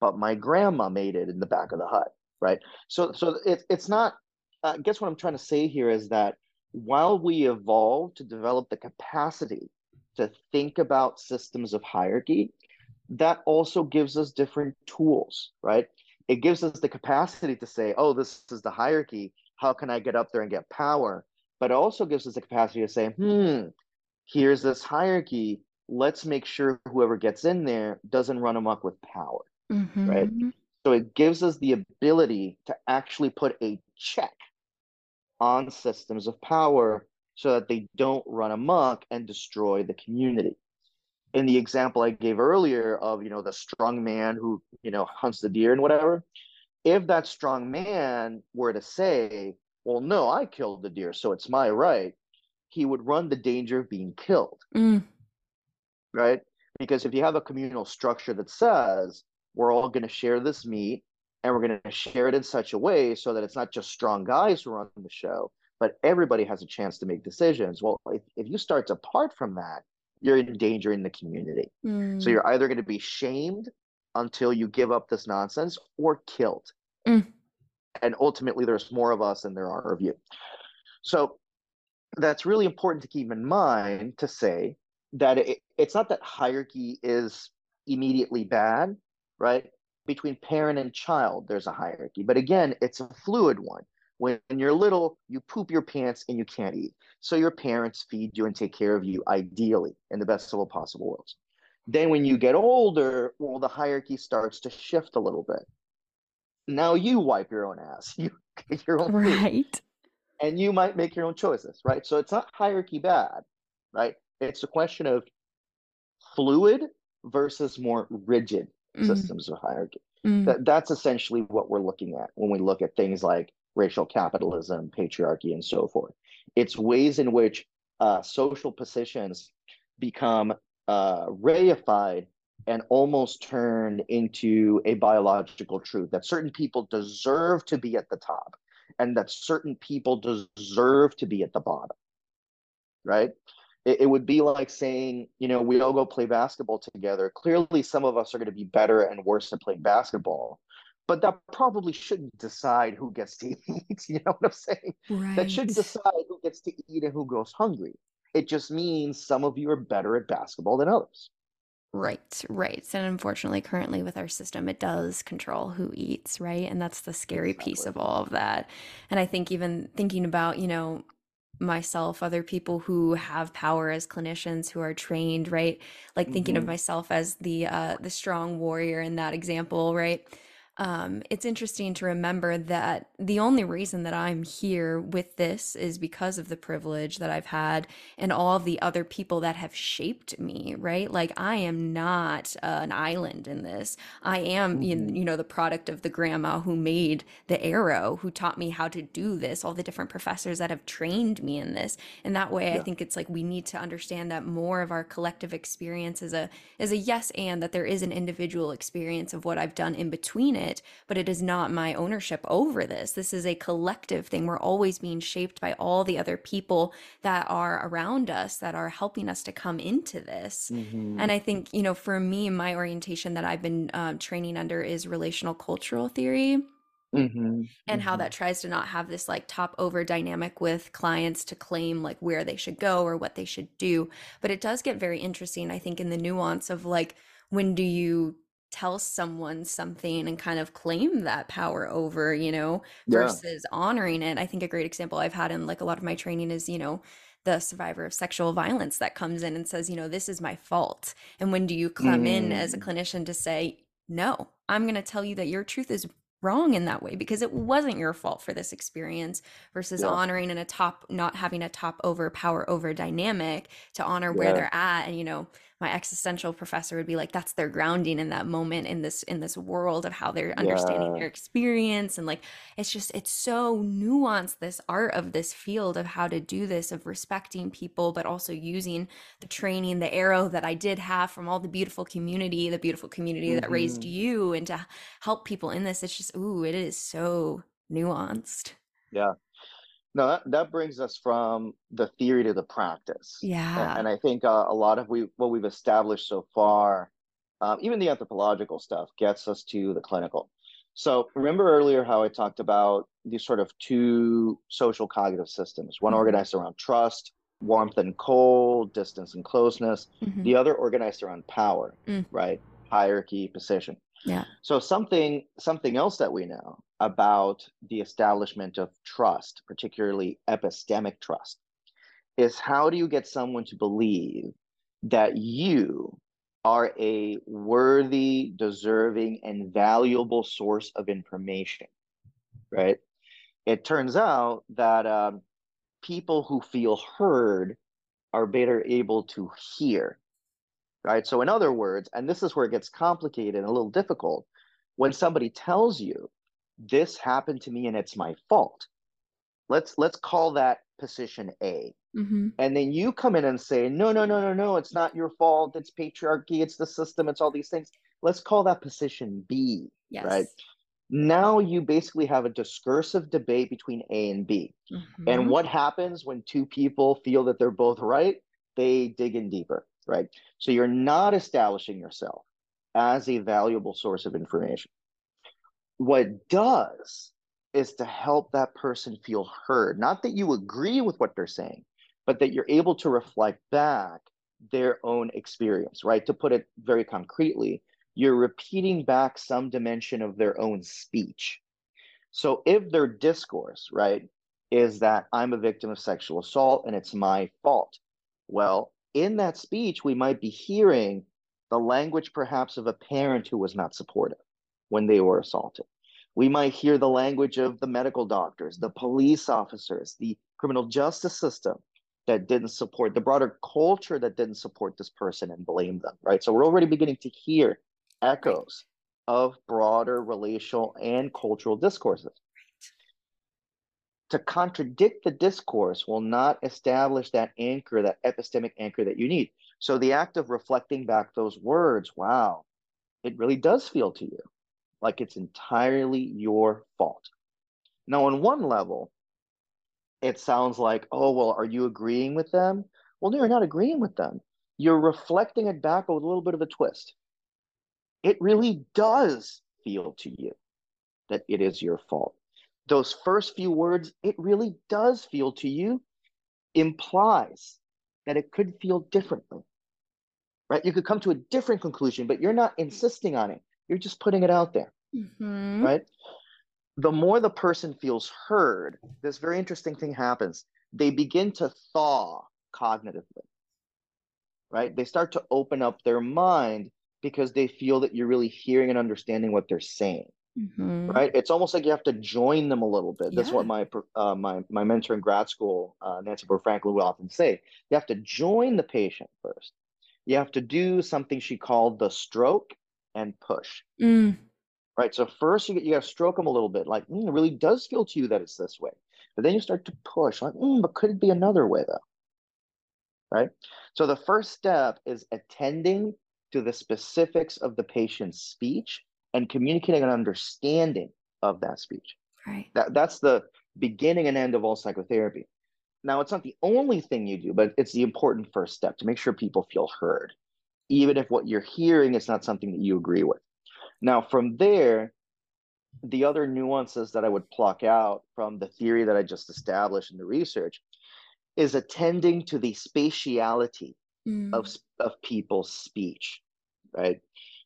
but my grandma made it in the back of the hut, right? So, so it, it's not. I uh, guess what I'm trying to say here is that while we evolve to develop the capacity to think about systems of hierarchy, that also gives us different tools, right? It gives us the capacity to say, oh, this is the hierarchy. How can I get up there and get power? But it also gives us the capacity to say, hmm, here's this hierarchy let's make sure whoever gets in there doesn't run amok with power, mm-hmm. right? So it gives us the ability to actually put a check on systems of power so that they don't run amok and destroy the community. In the example I gave earlier of, you know, the strong man who, you know, hunts the deer and whatever, if that strong man were to say, well, no, I killed the deer, so it's my right, he would run the danger of being killed. Mm right? Because if you have a communal structure that says we're all going to share this meat and we're going to share it in such a way so that it's not just strong guys who run the show, but everybody has a chance to make decisions. Well, if, if you start to part from that, you're endangering the community. Mm. So you're either going to be shamed until you give up this nonsense or killed. Mm. And ultimately, there's more of us than there are of you. So that's really important to keep in mind to say that it, it's not that hierarchy is immediately bad, right? Between parent and child, there's a hierarchy. But again, it's a fluid one. When you're little, you poop your pants and you can't eat. So your parents feed you and take care of you, ideally, in the best of all possible worlds. Then when you get older, well, the hierarchy starts to shift a little bit. Now you wipe your own ass. You get your own food. Right. And you might make your own choices, right? So it's not hierarchy bad, right? It's a question of fluid versus more rigid mm. systems of hierarchy. Mm. That, that's essentially what we're looking at when we look at things like racial capitalism, patriarchy, and so forth. It's ways in which uh, social positions become uh, reified and almost turned into a biological truth that certain people deserve to be at the top and that certain people deserve to be at the bottom right it, it would be like saying you know we all go play basketball together clearly some of us are going to be better and worse at playing basketball but that probably shouldn't decide who gets to eat you know what i'm saying Right. that shouldn't decide who gets to eat and who goes hungry it just means some of you are better at basketball than others Right, right. And unfortunately, currently with our system, it does control who eats, right? And that's the scary piece of all of that. And I think even thinking about, you know, myself, other people who have power as clinicians who are trained, right? Like thinking of hmm myself as the uh the strong warrior in that example, right? Um, it's interesting to remember that the only reason that I'm here with this is because of the privilege that I've had and all of the other people that have shaped me, right? Like I am not uh, an island in this. I am, you, hmm you know, the product of the grandma who made the arrow, who taught me how to do this, all the different professors that have trained me in this. And that way, I think it's like we need to understand that more of our collective experience is a is a yes and that there is an individual experience of what I've done in between it it, but it is not my ownership over this. This is a collective thing. We're always being shaped by all the other people that are around us that are helping us to come into this. hmm And I think, you know, for me, my orientation that I've been um, training under is relational cultural theory hmm and how hmm that tries to not have this like top over dynamic with clients to claim like where they should go or what they should do. But it does get very interesting, I think, in the nuance of like, when do you tell someone something and kind of claim that power over, you know, yeah versus honoring it? I think a great example I've had in like a lot of my training is, you know, the survivor of sexual violence that comes in and says, you know, this is my fault. And when do you come in as a mm, clinician to say, no, I'm going to tell you that your truth is wrong in that way because it wasn't your fault for this experience versus yeah honoring in a top not having a top over power over dynamic to honor where they're at and you know my existential professor would be like that's their grounding in that moment in this in this world of how they're understanding yeah. their experience. And like it's just it's so nuanced this art of this field of how to do this of respecting people but also using the training the arrow that I did have from all the beautiful community the beautiful community that raised hmm you and to help people in this it's just ooh it is so nuanced. Yeah No, that, that brings us from the theory to the practice. Yeah And I think uh, a lot of we what we've established so far, um, even the anthropological stuff, gets us to the clinical. So remember earlier how I talked about these sort of two social cognitive systems, one hmm organized around trust, warmth and cold, distance and closeness, hmm the other organized around power, mm, right? Hierarchy, position. Yeah So something something else that we know about the establishment of trust, particularly epistemic trust, is how do you get someone to believe that you are a worthy, deserving, and valuable source of information, right? It turns out that um, people who feel heard are better able to hear right? So in other words, and this is where it gets complicated and a little difficult, when somebody tells you this happened to me and it's my fault, let's let's call that position A. hmm And then you come in and say, no, no, no, no, no, it's not your fault. It's patriarchy, it's the system, it's all these things. Let's call that position B, right? Now you basically have a discursive debate between A and B. And hmm what happens when two people feel that they're both right? They dig in deeper, right? So you're not establishing yourself as a valuable source of information. What does is to help that person feel heard. Not that you agree with what they're saying, but that you're able to reflect back their own experience, right? To put it very concretely, you're repeating back some dimension of their own speech. So if their discourse, right, is that I'm a victim of sexual assault and it's my fault, well, in that speech, we might be hearing the language perhaps of a parent who was not supportive when they were assaulted. We might hear the language of the medical doctors, the police officers, the criminal justice system that didn't support the broader culture that didn't support this person and blame them, right? So we're already beginning to hear echoes of broader relational and cultural discourses. To contradict the discourse will not establish that anchor, that epistemic anchor that you need. So the act of reflecting back those words, wow, it really does feel to you like it's entirely your fault. Now, on one level, it sounds like, oh, well, are you agreeing with them? Well, no, you're not agreeing with them. You're reflecting it back with a little bit of a twist. It really does feel to you that it is your fault. Those first few words, it really does feel to you, implies that it could feel differently. Right? You could come to a different conclusion, but you're not insisting on it. You're just putting it out there. Mhm. Right? The more the person feels heard, this very interesting thing happens. They begin to thaw cognitively. Right? They start to open up their mind because they feel that you're really hearing and understanding what they're saying Mhm. right? It's almost like you have to join them a little bit. That's what my uh, my my mentor in grad school, uh, Nancy Boyd-Franklin, would often say. You have to join the patient first. You have to do something she called the stroke and push, Mm. right? So first you get, you got to stroke them a little bit, like mm, it really does feel to you that it's this way, but then you start to push, like, mm, but could it be another way though? Right. So the first step is attending to the specifics of the patient's speech and communicating an understanding of that speech. Right. That that's the beginning and end of all psychotherapy. Now, it's not the only thing you do, but it's the important first step to make sure people feel heard, even if what you're hearing is not something that you agree with. Now, from there, the other nuances that I would pluck out from the theory that I just established in the research is attending to the spatiality Mm. of of people's speech, right?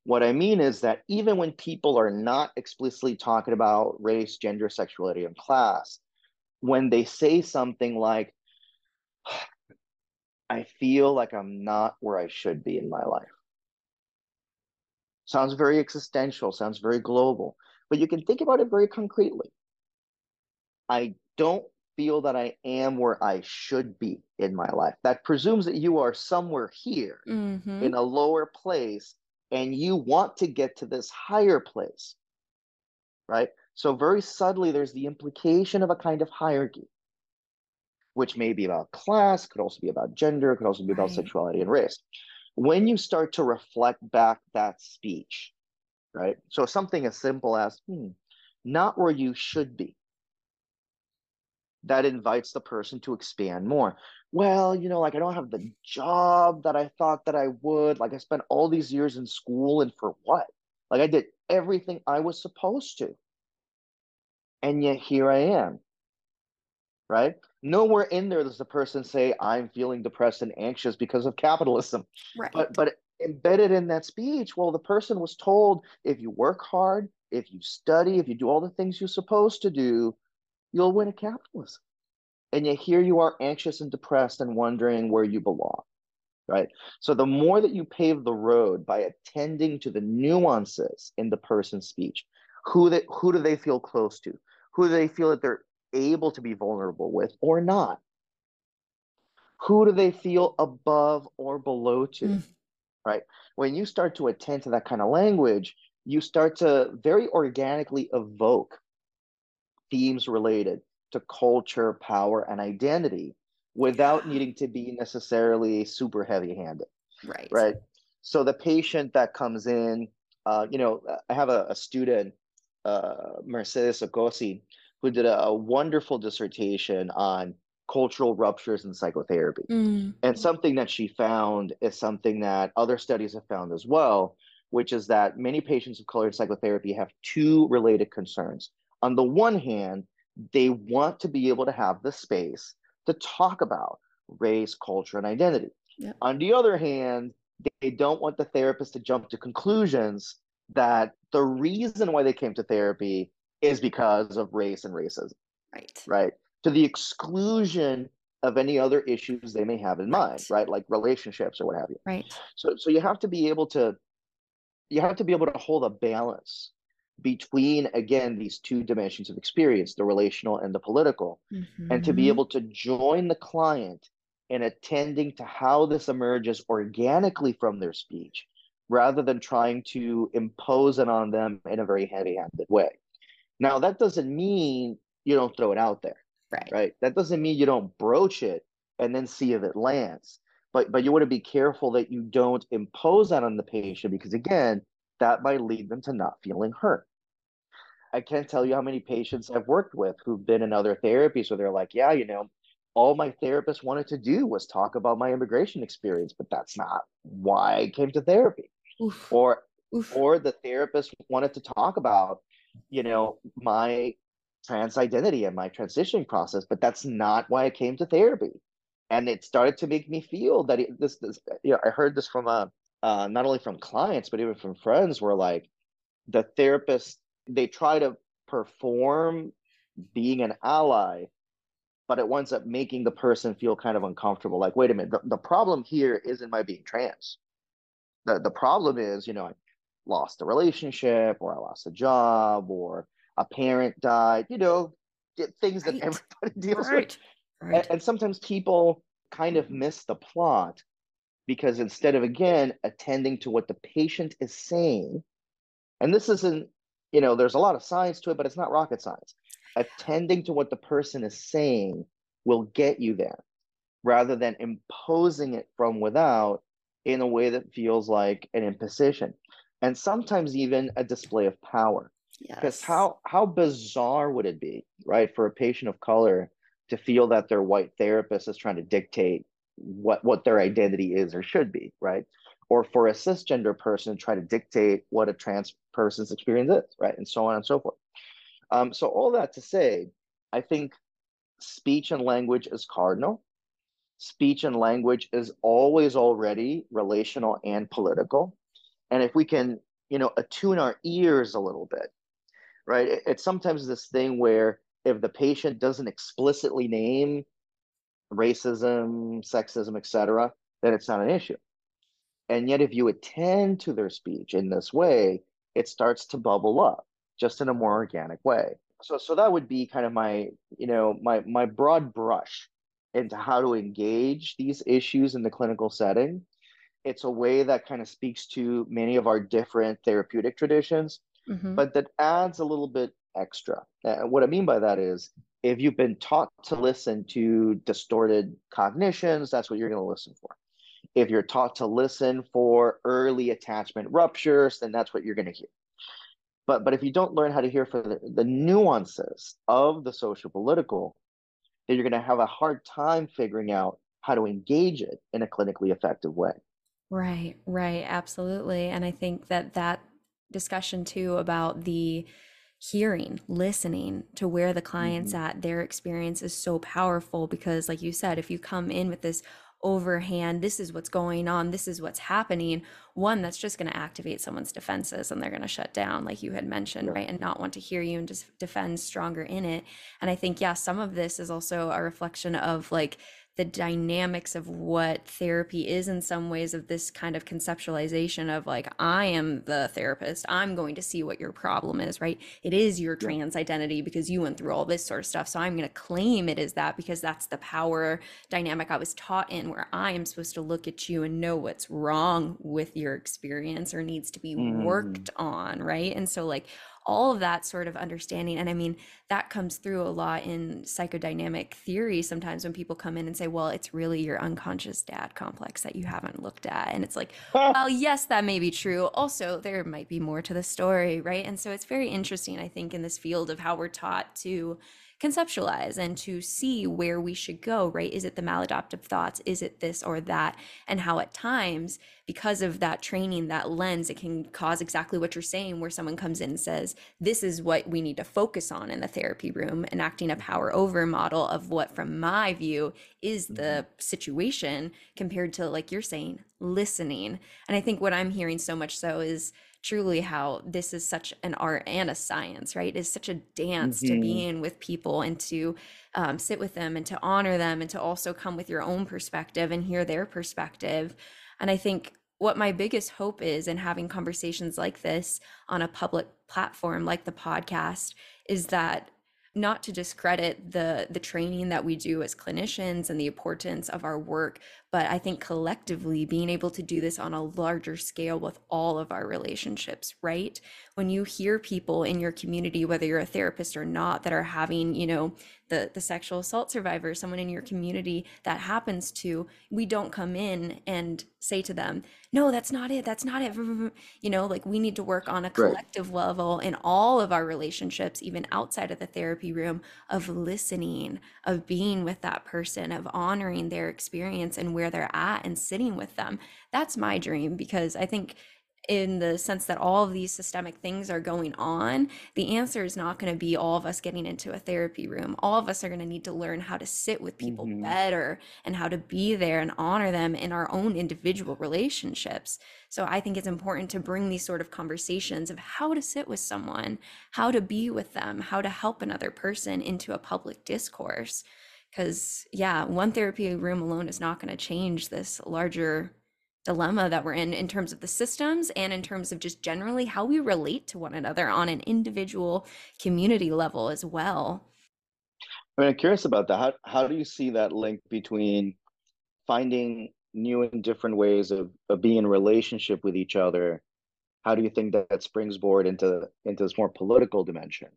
What I mean is that even when people are not explicitly talking about race, gender, sexuality, and class, when they say something like, I feel like I'm not where I should be in my life. Sounds very existential, sounds very global, but you can think about it very concretely. I don't feel that I am where I should be in my life. That presumes that you are somewhere here Mhm. in a lower place and you want to get to this higher place, right? So, very subtly, there's the implication of a kind of hierarchy, which may be about class, could also be about gender, could also be about Right. sexuality and race. When you start to reflect back that speech, right? So, something as simple as, hmm, not where you should be. That invites the person to expand more. Well, you know, like I don't have the job that I thought that I would. Like I spent all these years in school and for what? Like I did everything I was supposed to. And yet here I am. Right? Nowhere in there does the person say, I'm feeling depressed and anxious because of capitalism. Right. But but embedded in that speech, well, the person was told if you work hard, if you study, if you do all the things you're supposed to do, you'll win at capitalism. And yet here you are anxious and depressed and wondering where you belong. Right. So the more that you pave the road by attending to the nuances in the person's speech, who they who do they feel close to? Who do they feel that they're able to be vulnerable with or not? Who do they feel above or below to? Mm. Right. When you start to attend to that kind of language, you start to very organically evoke themes related to culture, power, and identity without needing to be necessarily super heavy handed, Right. right? So the patient that comes in, uh, you know, I have a, a student, uh, Mercedes Okosi, who did a, a wonderful dissertation on cultural ruptures in psychotherapy. Mm. And something that she found is something that other studies have found as well, which is that many patients of color in psychotherapy have two related concerns. On the one hand, they want to be able to have the space to talk about race, culture, and identity. Yep. On the other hand, they don't want the therapist to jump to conclusions that the reason why they came to therapy is because of race and racism Right. right? To the exclusion of any other issues they may have in mind, Right. right? Like relationships or what have you. Right. So so you have to be able to you have to be able to hold a balance between again these two dimensions of experience, the relational and the political, mm-hmm. and to be able to join the client in attending to how this emerges organically from their speech rather than trying to impose it on them in a very heavy-handed way. Now, that doesn't mean you don't throw it out there Right. Right. That doesn't mean you don't broach it and then see if it lands. But but you want to be careful that you don't impose that on the patient because again, that might lead them to not feeling hurt. I can't tell you how many patients I've worked with who've been in other therapies where they're like, yeah, you know, all my therapist wanted to do was talk about my immigration experience, but that's not why I came to therapy. Oof. Or Oof. or the therapist wanted to talk about, you know, my trans identity and my transition process, but that's not why I came to therapy. And it started to make me feel that it, this, this, you know, I heard this from a, uh, uh, not only from clients, but even from friends where like the therapist, they try to perform being an ally, but it winds up making the person feel kind of uncomfortable. Like, wait a minute, the, the problem here isn't my being trans. The, the problem is, you know, I lost a relationship or I lost a job or a parent died, you know, things right. that everybody deals right. with. Right. And, and sometimes people kind of miss the plot because instead of again attending to what the patient is saying, and this isn't, you know, there's a lot of science to it, but it's not rocket science. Attending to what the person is saying will get you there rather than imposing it from without in a way that feels like an imposition and sometimes even a display of power. Because yes. how how bizarre would it be, right, for a patient of color to feel that their white therapist is trying to dictate what what their identity is or should be, right? Or for a cisgender person to try to dictate what a trans person's experience is, right? And so on and so forth. Um, so all that to say, I think speech and language is cardinal. Speech and language is always already relational and political. And if we can, you know, attune our ears a little bit right? It, it's sometimes this thing where if the patient doesn't explicitly name racism, sexism, etc., then it's not an issue. And yet, if you attend to their speech in this way, it starts to bubble up just in a more organic way. So, so that would be kind of my, you know, my my broad brush into how to engage these issues in the clinical setting. It's a way that kind of speaks to many of our different therapeutic traditions, mm-hmm. but that adds a little bit extra. Uh, what I mean by that is if you've been taught to listen to distorted cognitions, that's what you're going to listen for. If you're taught to listen for early attachment ruptures, then that's what you're going to hear. But, but if you don't learn how to hear for the, the nuances of the social political, then you're going to have a hard time figuring out how to engage it in a clinically effective way. Right, right, absolutely. And I think that that discussion too about the hearing, listening to where the client's mm-hmm. at, their experience is so powerful because, like you said, if you come in with this overhand, this is what's going on, this is what's happening, one, that's just going to activate someone's defenses and they're going to shut down, like you had mentioned, right? And not want to hear you and just defend stronger in it. And I think, yeah, some of this is also a reflection of like, the dynamics of what therapy is in some ways of this kind of conceptualization of like i am the therapist. I'm going to see what your problem is right? It is your trans identity because you went through all this sort of stuff. So i'm going to claim it is that because that's the power dynamic i was taught in where i am supposed to look at you and know what's wrong with your experience or needs to be mm. worked on right? And so like all of that sort of understanding. And I mean, that comes through a lot in psychodynamic theory sometimes when people come in and say, well, it's really your unconscious dad complex that you haven't looked at. And it's like, well, yes, that may be true. Also, there might be more to the story, right? And so it's very interesting, I think, in this field of how we're taught to conceptualize and to see where we should go, right? Is it the maladaptive thoughts? Is it this or that? And how at times, because of that training, that lens, it can cause exactly what you're saying, where someone comes in and says, This is what we need to focus on in the therapy room, enacting a power over model of what, from my view, is the mm-hmm. situation compared to, like you're saying, listening. And I think what I'm hearing so much so is, truly how this is such an art and a science, right? It's such a dance mm-hmm. to be in with people and to um, sit with them and to honor them and to also come with your own perspective and hear their perspective. And I think what my biggest hope is in having conversations like this on a public platform like the podcast is that not to discredit the the training that we do as clinicians and the importance of our work but i think collectively being able to do this on a larger scale with all of our relationships right when you hear people in your community whether you're a therapist or not that are having you know the the sexual assault survivor someone in your community that happens to we don't come in and say to them no that's not it that's not it you know like we need to work on a collective right. level in all of our relationships even outside of the therapy room of listening of being with that person of honoring their experience and where they're at and sitting with them that's my dream because i think in the sense that all of these systemic things are going on, the answer is not going to be all of us getting into a therapy room. All of us are going to need to learn how to sit with people mm-hmm. better and how to be there and honor them in our own individual relationships. So I think it's important to bring these sort of conversations of how to sit with someone, how to be with them, how to help another person into a public discourse. Because, yeah, one therapy room alone is not going to change this larger dilemma that we're in in terms of the systems and in terms of just generally how we relate to one another on an individual community level as well. I mean, I'm curious about that. How how do you see that link between finding new and different ways of, of being in relationship with each other? How do you think that, that springboard into into this more political dimension?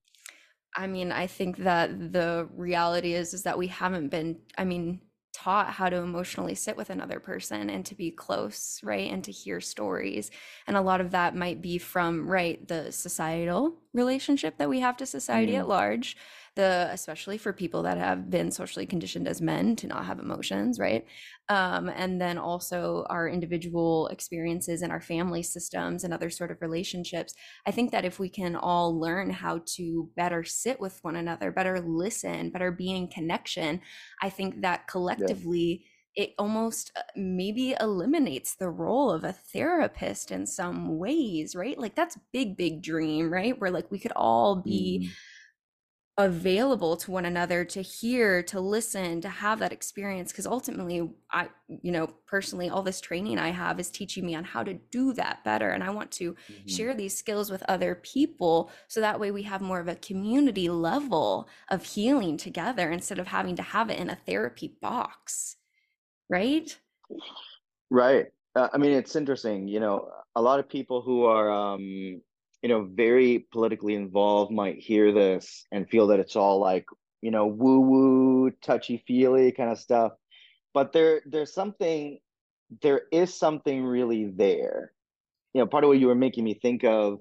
I mean, I think that the reality is is that we haven't been. I mean, taught how to emotionally sit with another person and to be close, right? And to hear stories. And a lot of that might be from, right, the societal relationship that we have to society mm. at large the especially for people that have been socially conditioned as men to not have emotions right um, and then also our individual experiences and our family systems and other sort of relationships i think that if we can all learn how to better sit with one another better listen better be in connection i think that collectively yeah it almost uh, maybe eliminates the role of a therapist in some ways, right? Like that's big, big dream, right? Where like we could all be mm available to one another to hear to listen to have that experience because ultimately i you know personally all this training i have is teaching me on how to do that better and i want to mm-hmm. share these skills with other people so that way we have more of a community level of healing together instead of having to have it in a therapy box right right uh, i mean it's interesting you know a lot of people who are um you know, very politically involved might hear this and feel that it's all like, you know, woo woo, touchy feely kind of stuff. But there, there's something, there is something really there. You know, part of what you were making me think of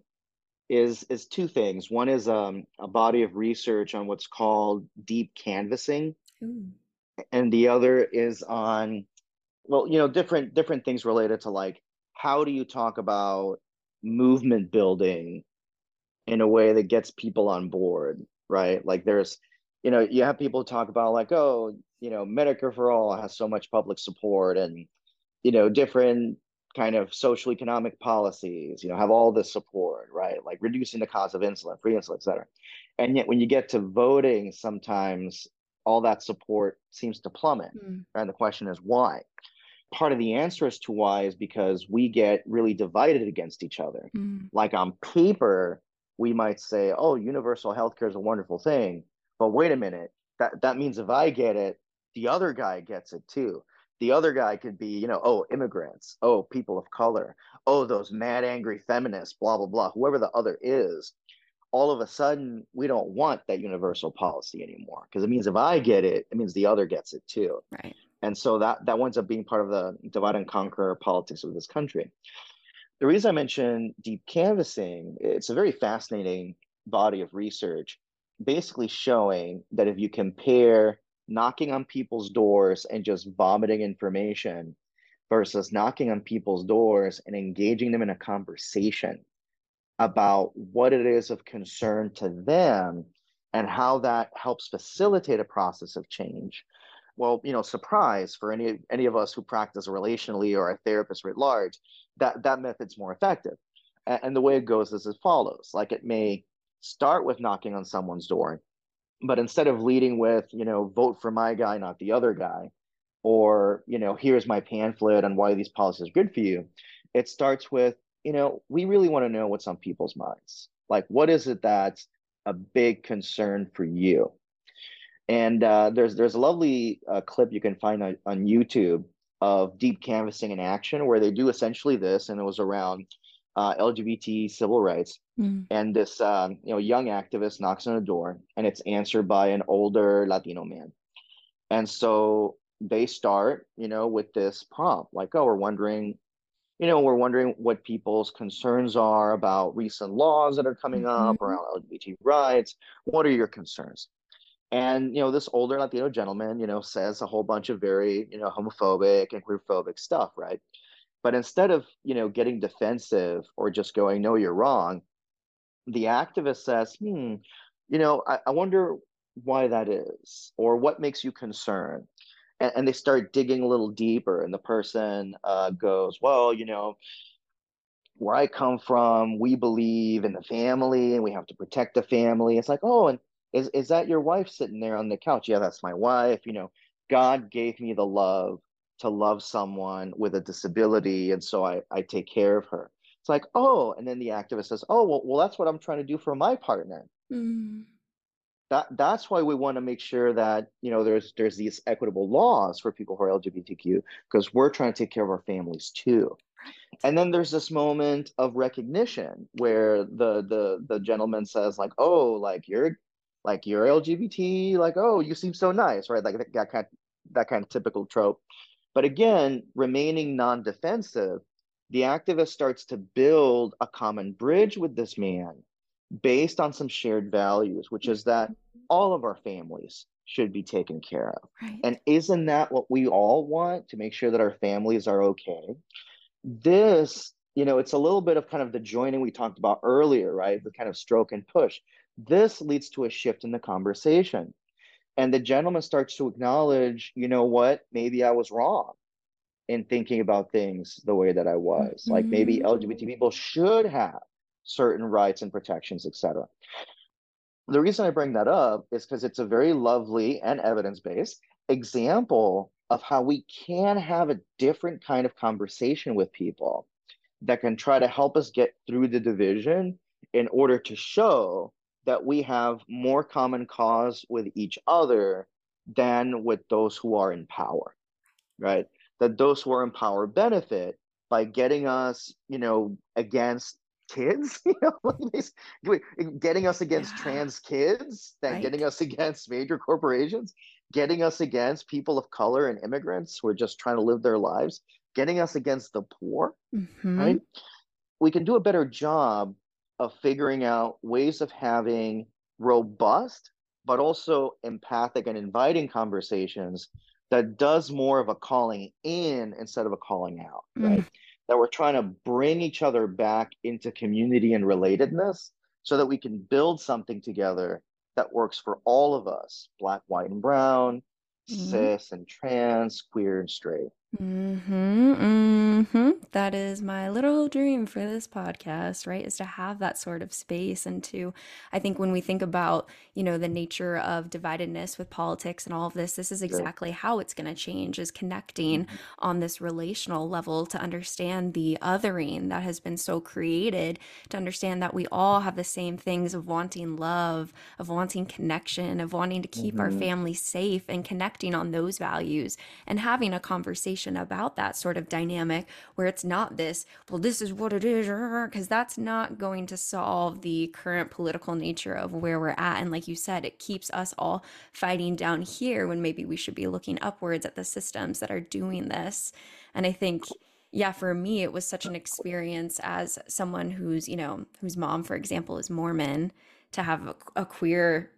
is is two things. One is um, a body of research on what's called deep canvassing, Ooh. and the other is on, well, you know, different different things related to like how do you talk about movement building in a way that gets people on board, right? Like there's, you know, you have people talk about like, oh, you know, Medicare for all has so much public support and, you know, different kind of social economic policies, you know, have all this support, right? Like reducing the cost of insulin, free insulin, et cetera. And yet when you get to voting, sometimes all that support seems to plummet. Mm. And the question is why? Part of the answer as to why is because we get really divided against each other. Mm. Like on paper, we might say, oh, universal healthcare is a wonderful thing. But wait a minute, that, that means if I get it, the other guy gets it too. The other guy could be, you know, oh, immigrants, oh, people of color, oh, those mad, angry feminists, blah, blah, blah, whoever the other is. All of a sudden, we don't want that universal policy anymore because it means if I get it, it means the other gets it too. Right and so that that winds up being part of the divide and conquer politics of this country. The reason I mention deep canvassing, it's a very fascinating body of research, basically showing that if you compare knocking on people's doors and just vomiting information versus knocking on people's doors and engaging them in a conversation about what it is of concern to them and how that helps facilitate a process of change well, you know, surprise for any any of us who practice relationally or a therapist writ large, that that method's more effective. And, and the way it goes is as follows: like it may start with knocking on someone's door, but instead of leading with, you know, vote for my guy, not the other guy, or you know, here's my pamphlet on why these policies are good for you, it starts with, you know, we really want to know what's on people's minds. Like, what is it that's a big concern for you? And uh, there's there's a lovely uh, clip you can find on, on YouTube of deep canvassing in action where they do essentially this, and it was around uh, LGBT civil rights. Mm. And this um, you know young activist knocks on a door, and it's answered by an older Latino man. And so they start, you know, with this prompt like, "Oh, we're wondering you know, we're wondering what people's concerns are about recent laws that are coming mm-hmm. up around LGBT rights. What are your concerns? And you know, this older Latino gentleman, you know, says a whole bunch of very, you know, homophobic and queerphobic stuff, right? But instead of, you know, getting defensive or just going, no, you're wrong, the activist says, hmm, you know, I, I wonder why that is, or what makes you concerned and, and they start digging a little deeper and the person uh, goes well you know where i come from we believe in the family and we have to protect the family it's like oh and is, is that your wife sitting there on the couch? Yeah that's my wife you know. God gave me the love to love someone with a disability and so i, I take care of her. It's like oh and then the activist says oh well, well that's what i'm trying to do for my partner. Mm that that's why we want to make sure that you know there's there's these equitable laws for people who are LGBTQ because we're trying to take care of our families too. And then there's this moment of recognition where the the the gentleman says like, "Oh, like you're like you're LGBT, like oh, you seem so nice," right? Like that kind of, that kind of typical trope. But again, remaining non-defensive, the activist starts to build a common bridge with this man based on some shared values, which is that mm-hmm. all of our families should be taken care of. Right. And isn't that what we all want to make sure that our families are okay? This, you know, it's a little bit of kind of the joining we talked about earlier, right? The kind of stroke and push. This leads to a shift in the conversation. And the gentleman starts to acknowledge, you know what, maybe I was wrong in thinking about things the way that I was. Mm-hmm. Like maybe LGBT mm-hmm. people should have certain rights and protections, etc. The reason I bring that up is because it's a very lovely and evidence based example of how we can have a different kind of conversation with people that can try to help us get through the division in order to show that we have more common cause with each other than with those who are in power, right? That those who are in power benefit by getting us, you know, against kids, you know, getting us against yeah. trans kids, then right. getting us against major corporations, getting us against people of color and immigrants who are just trying to live their lives, getting us against the poor, mm-hmm. right? We can do a better job of figuring out ways of having robust, but also empathic and inviting conversations that does more of a calling in instead of a calling out, right? Mm that we're trying to bring each other back into community and relatedness so that we can build something together that works for all of us black white and brown mm-hmm. cis and trans queer and straight Mm-hmm, mm-hmm. That is my little dream for this podcast, right? Is to have that sort of space and to, I think when we think about, you know, the nature of dividedness with politics and all of this, this is exactly how it's going to change is connecting mm-hmm. on this relational level to understand the othering that has been so created, to understand that we all have the same things of wanting love, of wanting connection, of wanting to keep our mm-hmm. family safe and connecting on those values and having a conversation conversation about that sort of dynamic where it's not this, well, this is what it is, uh, because that's not going to solve the current political nature of where we're at. And like you said, it keeps us all fighting down here when maybe we should be looking upwards at the systems that are doing this. And I think yeah, for me, it was such an experience as someone who's, you know, whose mom, for example, is Mormon, to have a, a queer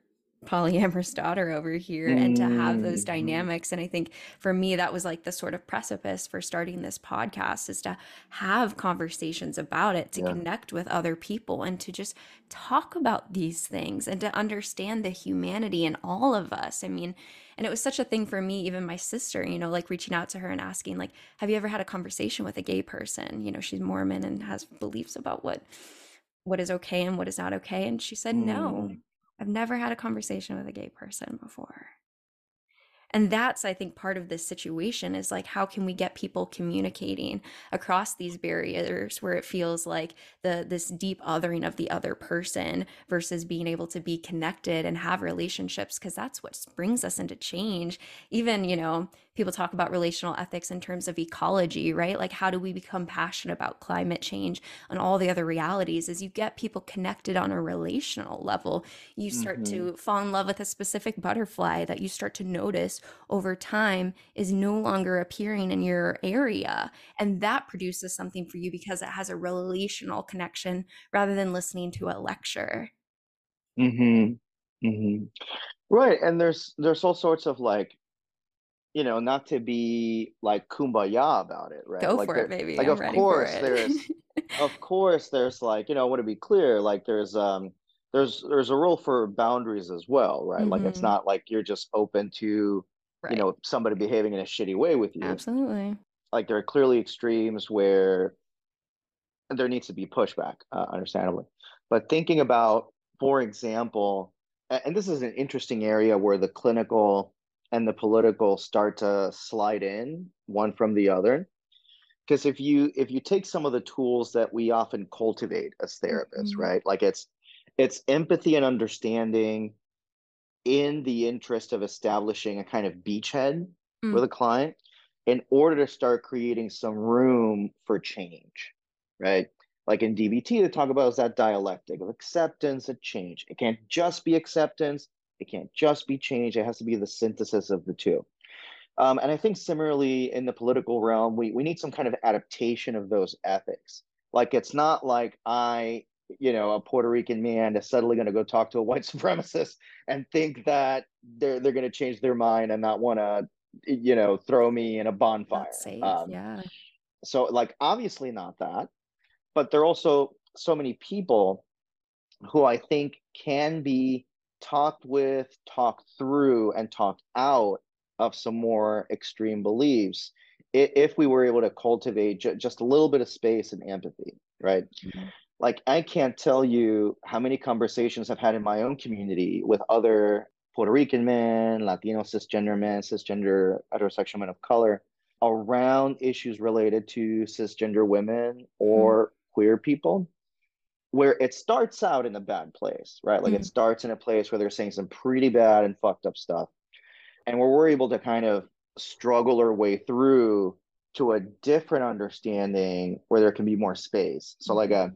polyamorous daughter over here mm-hmm. and to have those mm-hmm. dynamics and i think for me that was like the sort of precipice for starting this podcast is to have conversations about it to yeah. connect with other people and to just talk about these things and to understand the humanity in all of us i mean and it was such a thing for me even my sister you know like reaching out to her and asking like have you ever had a conversation with a gay person you know she's mormon and has beliefs about what what is okay and what is not okay and she said mm. no I've never had a conversation with a gay person before. And that's, I think, part of this situation is like, how can we get people communicating across these barriers where it feels like the this deep othering of the other person versus being able to be connected and have relationships because that's what brings us into change. Even, you know, people talk about relational ethics in terms of ecology, right? Like, how do we become passionate about climate change and all the other realities? As you get people connected on a relational level, you start mm-hmm. to fall in love with a specific butterfly that you start to notice over time is no longer appearing in your area. And that produces something for you because it has a relational connection rather than listening to a lecture. Mm-hmm. Mm-hmm. Right. And there's there's all sorts of like you know, not to be like kumbaya about it, right? Go like for it, baby. Like I'm of course there's of course there's like, you know, I want to be clear, like there's um there's there's a role for boundaries as well, right? Mm-hmm. Like it's mm-hmm. not like you're just open to right. you know somebody behaving in a shitty way with you. Absolutely. Like there are clearly extremes where there needs to be pushback, uh, understandably. But thinking about, for example, and this is an interesting area where the clinical and the political start to slide in one from the other because if you if you take some of the tools that we often cultivate as therapists mm-hmm. right like it's it's empathy and understanding in the interest of establishing a kind of beachhead mm. with a client in order to start creating some room for change right like in dbt they talk about is that dialectic of acceptance and change it can't just be acceptance it can't just be change. It has to be the synthesis of the two. Um, and I think similarly in the political realm, we, we need some kind of adaptation of those ethics. Like it's not like I, you know, a Puerto Rican man is suddenly going to go talk to a white supremacist and think that they're they're going to change their mind and not want to, you know, throw me in a bonfire. Safe, um, yeah. So like obviously not that, but there are also so many people who I think can be talked with, talked through, and talked out of some more extreme beliefs if we were able to cultivate ju- just a little bit of space and empathy, right? Mm-hmm. Like, I can't tell you how many conversations I've had in my own community with other Puerto Rican men, Latino cisgender men, cisgender heterosexual men of color around issues related to cisgender women or mm-hmm. queer people where it starts out in a bad place, right? Like mm-hmm. it starts in a place where they're saying some pretty bad and fucked up stuff. And where we're able to kind of struggle our way through to a different understanding where there can be more space. So, like a,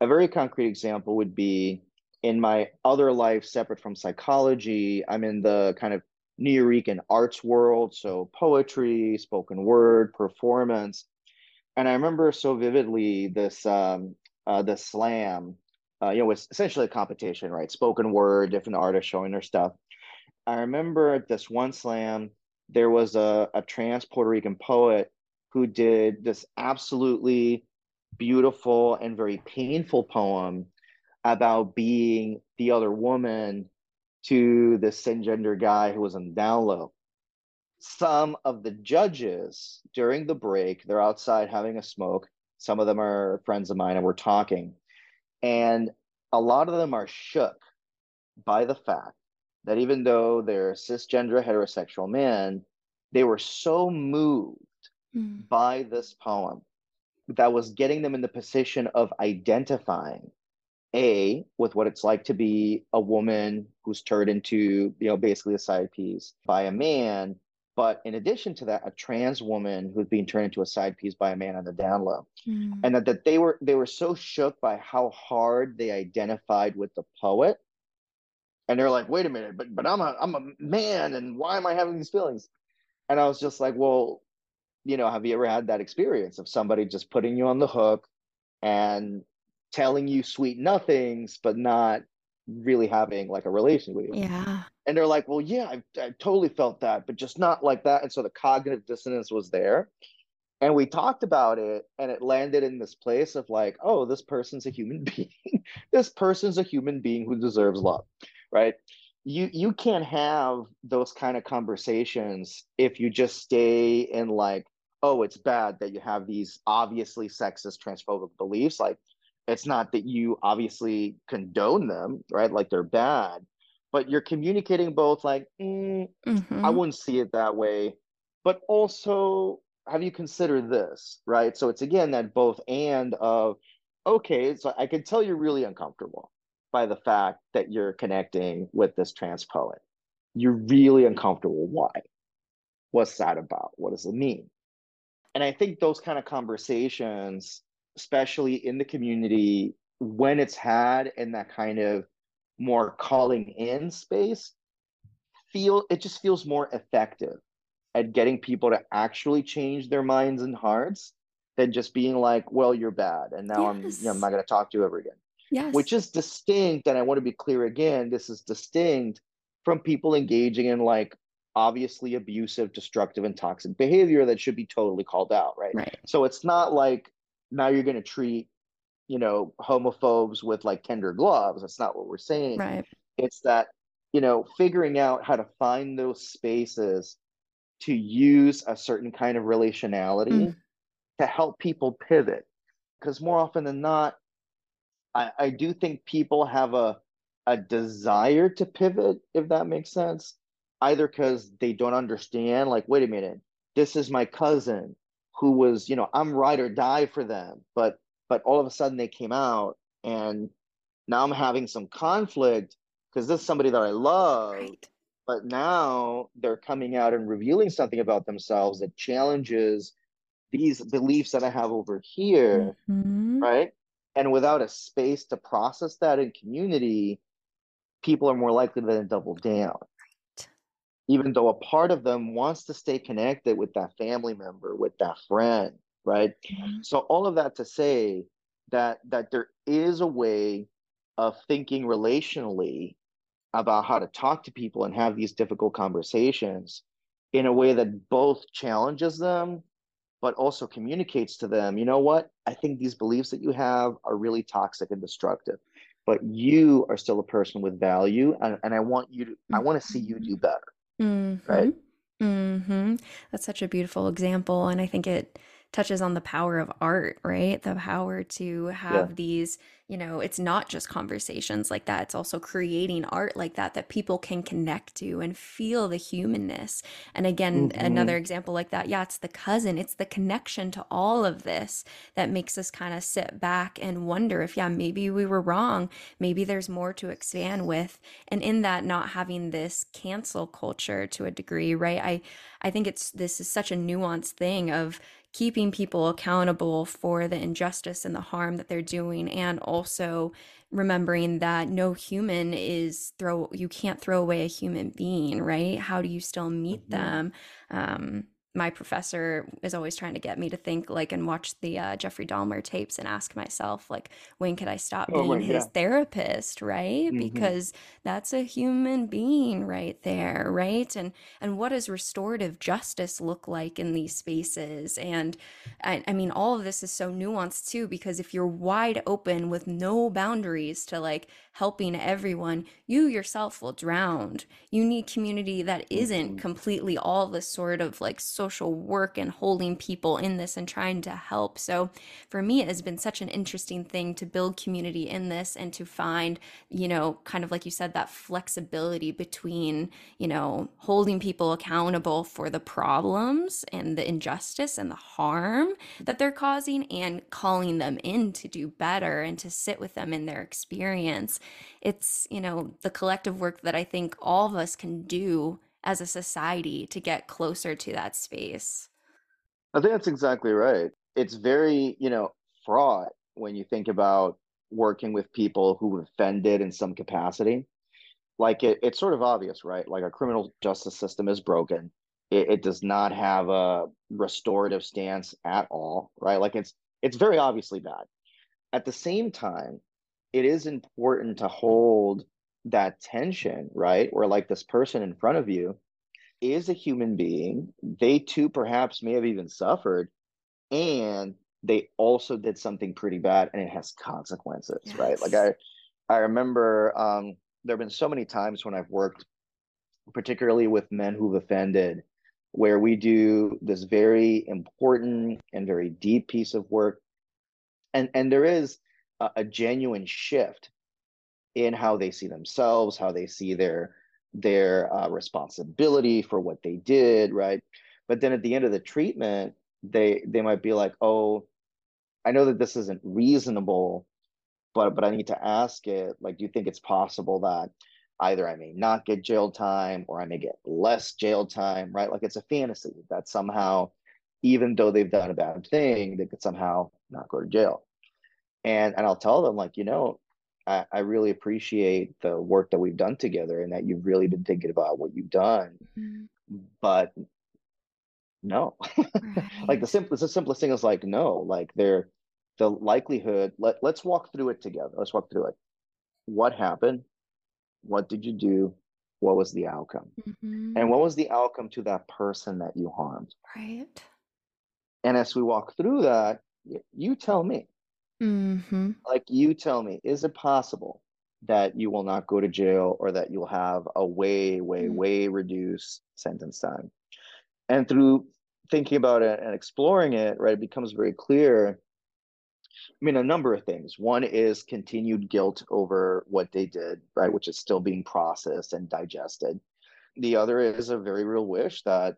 a very concrete example would be in my other life, separate from psychology, I'm in the kind of Nuyorican arts world. So, poetry, spoken word, performance. And I remember so vividly this um, uh, the slam, uh, you know, was essentially a competition, right? Spoken word, different artists showing their stuff. I remember this one slam, there was a, a trans Puerto Rican poet who did this absolutely beautiful and very painful poem about being the other woman to the cisgender guy who was on down low. Some of the judges during the break, they're outside having a smoke. Some of them are friends of mine, and we're talking. And a lot of them are shook by the fact that even though they're cisgender heterosexual men, they were so moved mm. by this poem that was getting them in the position of identifying a with what it's like to be a woman who's turned into you know basically a side piece by a man but in addition to that, a trans woman who's being turned into a side piece by a man on the down low. Mm. And that, that they were they were so shook by how hard they identified with the poet. And they're like, wait a minute, but but I'm a I'm a man and why am I having these feelings? And I was just like, well, you know, have you ever had that experience of somebody just putting you on the hook and telling you sweet nothings, but not really having like a relation with you? Yeah. And they're like well yeah I've, I've totally felt that but just not like that. And so the cognitive dissonance was there. And we talked about it and it landed in this place of like oh this person's a human being. This person's a human being who deserves love right? You you can't have those kind of conversations if you just stay in like oh it's bad that you have these obviously sexist transphobic beliefs. Like it's not that you obviously condone them right like they're bad but you're communicating both like mm, I Mhm. wouldn't see it that way, but also have you considered this, right? So it's again that both and of okay, so I can tell you're really uncomfortable by the fact that you're connecting with this trans poet. You're really uncomfortable. Why? What's that about? What does it mean? And I think those kind of conversations, especially in the community, when it's had in that kind of more calling in space, feel it just feels more effective at getting people to actually change their minds and hearts than just being like, well, you're bad. And now I'm, you know, I'm not going to talk to you ever again, which is distinct. And I want to be clear again, this is distinct from people engaging in like obviously abusive, destructive, and toxic behavior that should be totally called out, right? Right. So it's not like now you're going to treat, you know, homophobes with like tender gloves. That's not what we're saying. Right. It's that, you know, figuring out how to find those spaces to use a certain kind of relationality Mm. to help people pivot. Because more often than not, I, I do think people have a a desire to pivot, if that makes sense. Either because they don't understand, like, wait a minute, this is my cousin who was, you know, I'm ride or die for them, but but all of a sudden they came out and now I'm having some conflict because this is somebody that I love, Right. but now they're coming out and revealing something about themselves that challenges these beliefs that I have over here, Mhm. right? And without a space to process that in community, people are more likely to then double down. Even though a part of them wants to stay connected with that family member, with that friend, right? Mhm. So all of that to say that that there is a way of thinking relationally about how to talk to people and have these difficult conversations in a way that both challenges them but also communicates to them, you know what? I think these beliefs that you have are really toxic and destructive, but you are still a person with value, and, and I want you to, I want to see you do better, right? Mhm. Mhm. That's such a beautiful example, and I think it touches on the power of art, right? The power to Yeah. have these, you know, it's not just conversations like that, it's also creating art like that that people can connect to and feel the humanness. And again, hmm another example like that, yeah, it's the cousin, it's the connection to all of this that makes us kind of sit back and wonder if, yeah, maybe we were wrong, maybe there's more to expand with. And in that, not having this cancel culture to a degree, right? I I think it's this is such a nuanced thing of keeping people accountable for the injustice and the harm that they're doing, and also remembering that no human is throw you can't throw away a human being, right? How do you still meet hmm them? Um, my professor is always trying to get me to think like and watch the uh, Jeffrey Dahmer tapes and ask myself like when could I stop Oh being my, his yeah. therapist, right? hmm Because that's a human being right there, right? And and what does restorative justice look like in these spaces? And I, I mean, all of this is so nuanced too, because if you're wide open with no boundaries to like helping everyone, you yourself will drown. You need community that isn't hmm completely all this sort of like social work and holding people in this and trying to help. So for me, it has been such an interesting thing to build community in this and to find, you know, kind of like you said, that flexibility between, you know, holding people accountable for the problems and the injustice and the harm that they're causing and calling them in to do better and to sit with them in their experience. It's, you know, the collective work that I think all of us can do as a society to get closer to that space. I think that's exactly right. It's very, you know, fraught when you think about working with people who have offended in some capacity. Like it, it's sort of obvious, right? Like our criminal justice system is broken. It, it does not have a restorative stance at all, right? Like it's it's very obviously bad. At the same time, it is important to hold that tension, right? Where like this person in front of you is a human being. They too perhaps may have even suffered, and they also did something pretty bad and it has consequences, right? Like I I remember um there have been so many times when I've worked particularly with men who've offended where we do this very important and very deep piece of work and and there is a, a genuine shift in how they see themselves, how they see their their uh, responsibility for what they did, right? But then at the end of the treatment, they they might be like, "Oh, I know that this isn't reasonable, but but I need to ask it. Like, do you think it's possible that either I may not get jail time or I may get less jail time, right? Like it's a fantasy that somehow, even though they've done a bad thing, they could somehow not go to jail. And and I'll tell them like, you know, I, I really appreciate the work that we've done together and that you've really been thinking about what you've done. Mm-hmm. But no. like the Right. simplest the simplest thing is like no, like they're the likelihood, let, let's walk through it together. Let's walk through it. What happened? What did you do? What was the outcome? Mm-hmm. And what was the outcome to that person that you harmed? Right. And as we walk through that, you tell me, Mm-hmm. like, you tell me, is it possible that you will not go to jail or that you'll have a way, way, Mm. way reduced sentence time? And through thinking about it and exploring it, right, it becomes very clear. I mean, a number of things. One is continued guilt over what they did, right, which is still being processed and digested. The other is a very real wish that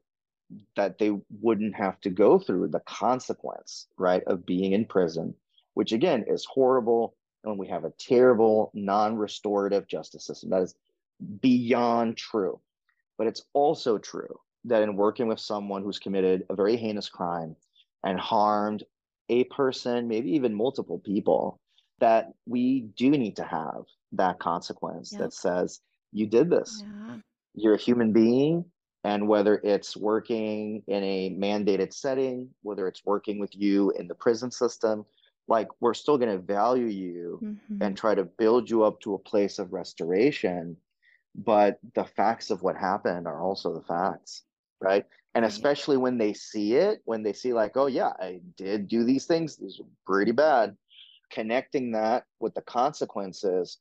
that they wouldn't have to go through the consequence, right, of being in prison, which again is horrible. And we have a terrible non-restorative justice system. That is beyond true. But it's also true that in working with someone who's committed a very heinous crime and harmed a person, maybe even multiple people, that we do need to have that consequence Yep. that says, you did this. Yeah. You're a human being. And whether it's working in a mandated setting, whether it's working with you in the prison system, like we're still going to value you Mm-hmm. and try to build you up to a place of restoration. But the facts of what happened are also the facts, right? And Right. especially when they see it, when they see, like, oh, yeah, I did do these things, these are pretty bad, connecting that with the consequences,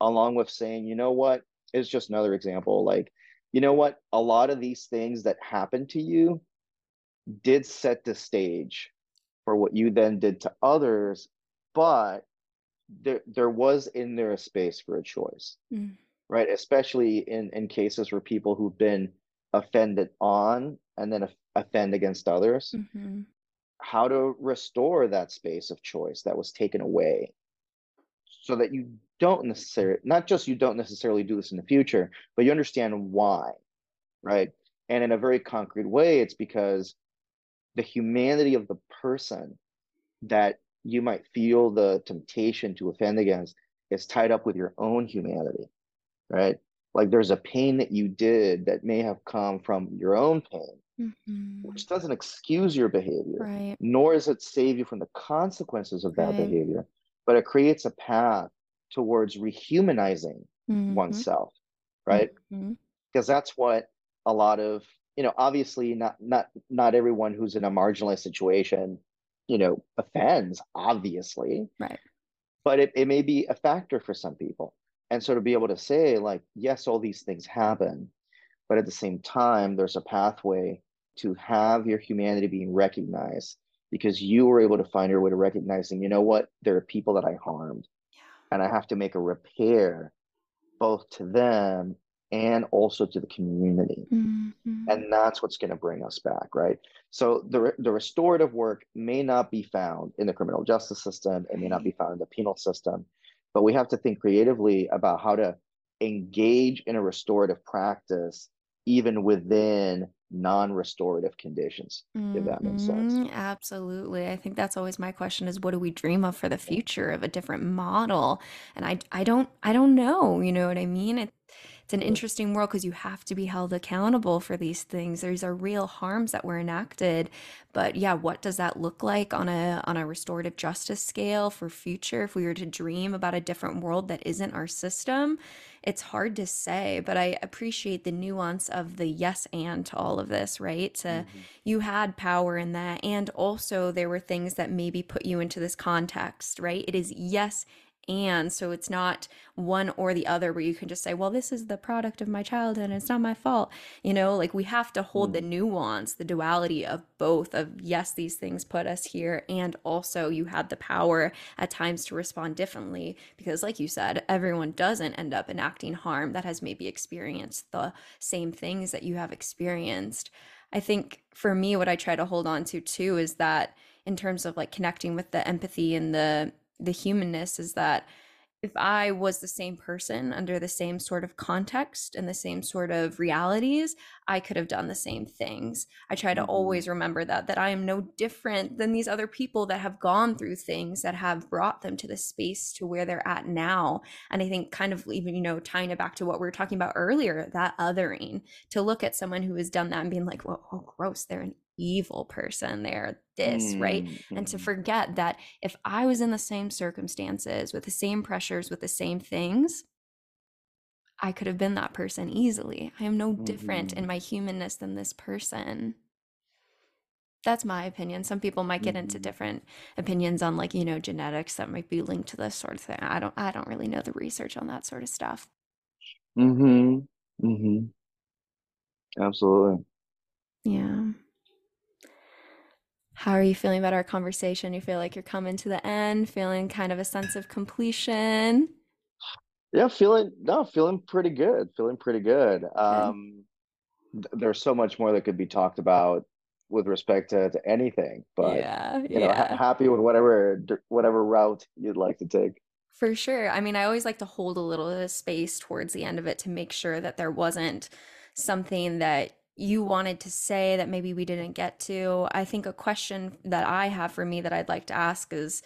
along with saying, you know what, is just another example. Like, you know what, a lot of these things that happened to you did set the stage for what you then did to others, but there there was in there a space for a choice, Mm. right? Especially in in cases where people who've been offended on and then offend against others, Mm-hmm. how to restore that space of choice that was taken away so that you don't necessarily not just you don't necessarily do this in the future, but you understand why, right? And in a very concrete way, it's because the humanity of the person that you might feel the temptation to offend against is tied up with your own humanity, right? Like there's a pain that you did that may have come from your own pain, Mm-hmm. which doesn't excuse your behavior, Right. nor does it save you from the consequences of that Right. behavior, but it creates a path towards rehumanizing Mm-hmm. oneself, right? Mm-hmm. because that's what a lot of you know obviously not not not everyone who's in a marginalized situation you know offends obviously Right. but it, it may be a factor for some people and so to be able to say like yes all these things happen but at the same time there's a pathway to have your humanity being recognized because you were able to find your way to recognizing you know what there are people that i harmed Yeah. and i have to make a repair both to them and also to the community Mm-hmm. and that's what's going to bring us back right so the the restorative work may not be found in the criminal justice system it may not be found in the penal system but we have to think creatively about how to engage in a restorative practice even within non-restorative conditions if that makes sense Mhm, Absolutely. I think that's always my question is what do we dream of for the future of a different model? And I I don't I don't know, you know what I mean? It, it's an interesting world because you have to be held accountable for these things. These are real harms that were enacted. But yeah, what does that look like on a on a restorative justice scale for future if we were to dream about a different world that isn't our system? It's hard to say, but I appreciate the nuance of the yes and to all of this, right? To Mhm. you had power in that and also there were things that maybe put you into this context right it is yes and so it's not one or the other where you can just say well this is the product of my childhood and it's not my fault you know like we have to hold the mm. nuance the duality of both of yes these things put us here and also you had the power at times to respond differently because like you said everyone doesn't end up enacting harm that has maybe experienced the same things that you have experienced i think for me what i try to hold on to too is that in terms of like connecting with the empathy and the the humanness is that if I was the same person under the same sort of context and the same sort of realities, I could have done the same things. I try to mm-hmm. always remember that that I am no different than these other people that have gone through things that have brought them to the space to where they're at now. And I think kind of even you know tying it back to what we were talking about earlier, that othering to look at someone who has done that and being like, "Well, oh, gross, they're an evil person they're this mm-hmm. right and to mm-hmm. forget that if i was in the same circumstances with the same pressures with the same things i could have been that person easily i am no mm-hmm. different in mm-hmm. my humanness than this person that's my opinion some people might get mm-hmm. into different opinions on like you know genetics that might be linked to this sort of thing i don't i don't really know the research on that sort of stuff mhm mhm absolutely yeah how are you feeling about our conversation? You feel like you're coming to the end, feeling kind of a sense of completion? Yeah, feeling no, feeling pretty good. Feeling pretty good. Um there's so much more that could be talked about with respect to, to anything, but yeah, you know, yeah. ha- happy with whatever whatever route you'd like to take. For sure. I mean, I always like to hold a little bit of space towards the end of it to make sure that there wasn't something that you wanted to say that maybe we didn't get to. I think a question that I have for me that I'd like to ask is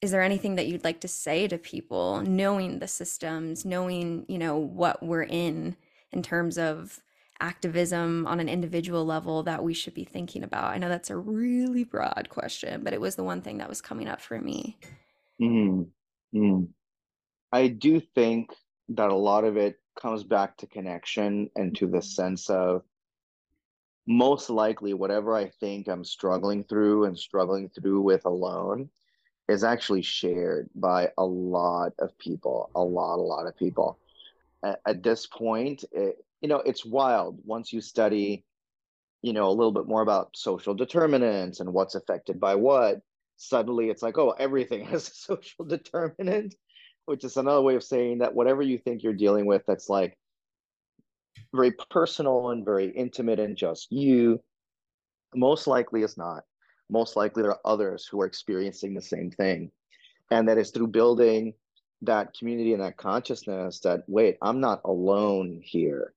is there anything that you'd like to say to people knowing the systems, knowing, you know, what we're in in terms of activism on an individual level that we should be thinking about? I know that's a really broad question, but it was the one thing that was coming up for me. Mm, mm. I do think that a lot of it comes back to connection and to the mm-hmm. sense of most likely whatever I think I'm struggling through and struggling through with alone is actually shared by a lot of people, a lot, a lot of people. At, at this point, it, you know, it's wild once you study, you know, a little bit more about social determinants and what's affected by what. Suddenly, it's like, oh, everything has a social determinant, which is another way of saying that whatever you think you're dealing with, that's like very personal and very intimate and just you. Most likely is not. Most likely there are others who are experiencing the same thing. And that is through building that community and that consciousness that, wait, I'm not alone here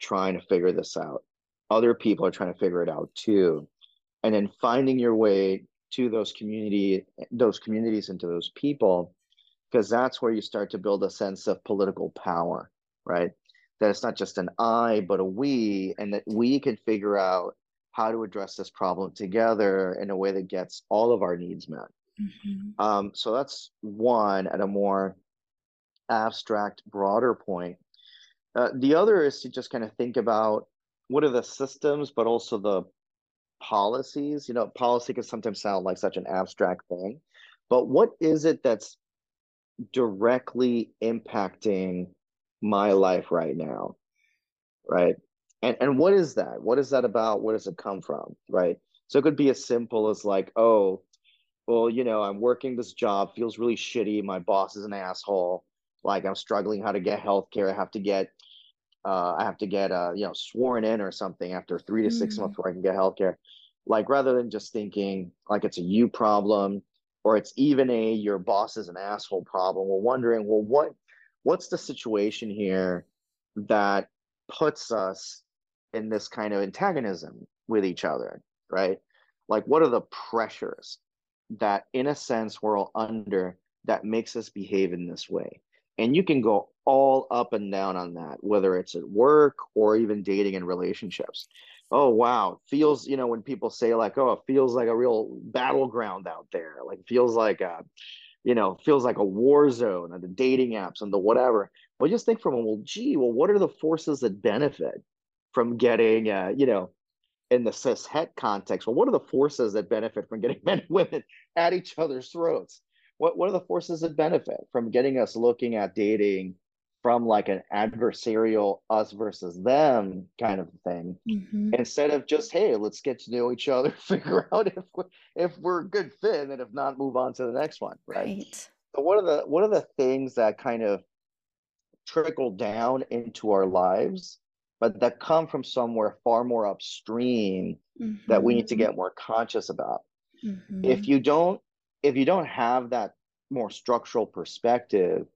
trying to figure this out. Other people are trying to figure it out too. And then finding your way to those community, those communities and to those people, because that's where you start to build a sense of political power, right? That it's not just an I, but a we, and that we can figure out how to address this problem together in a way that gets all of our needs met. Mm-hmm. Um, so that's one at a more abstract, broader point. Uh, the other is to just kind of think about what are the systems, but also the policies. You know, policy can sometimes sound like such an abstract thing, but what is it that's directly impacting my life right now right? And and what is that? What is that about? Where does it come from right? So it could be as simple as like oh well you know i'm working this job feels really shitty my boss is an asshole like i'm struggling how to get health care i have to get uh, i have to get uh, you know sworn in or something after three to six mm. months where i can get health care like rather than just thinking like it's a you problem or it's even a your boss is an asshole problem we're wondering well what what's the situation here that puts us in this kind of antagonism with each other, right? Like, what are the pressures that, in a sense, we're all under that makes us behave in this way? And you can go all up and down on that, whether it's at work or even dating and relationships. Oh, wow. Feels, you know, when people say, like, oh, it feels like a real battleground out there, like, feels like a, you know, feels like a war zone and the dating apps and the whatever. But just think from a well, gee, well, what are the forces that benefit from getting, uh, you know, in the cis het context? Well, what are the forces that benefit from getting men and women at each other's throats? what what are the forces that benefit from getting us looking at dating from like an adversarial us versus them kind of thing mm-hmm. instead of just hey let's get to know each other figure out if we're, if we're a good fit and if not move on to the next one right, right. so what are the what are the things that kind of trickle down into our lives but that come from somewhere far more upstream mm-hmm. that we need to mm-hmm. get more conscious about mm-hmm. if you don't if you don't have that more structural perspective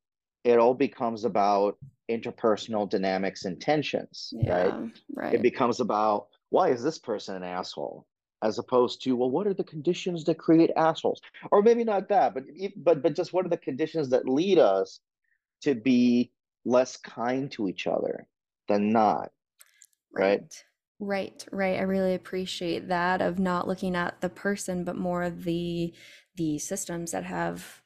it all becomes about interpersonal dynamics and tensions, yeah, right? Right. It becomes about why is this person an asshole, as opposed to well, what are the conditions that create assholes, or maybe not that, but but but just what are the conditions that lead us to be less kind to each other than not, right? right? Right, right. I really appreciate that of not looking at the person, but more the the systems that have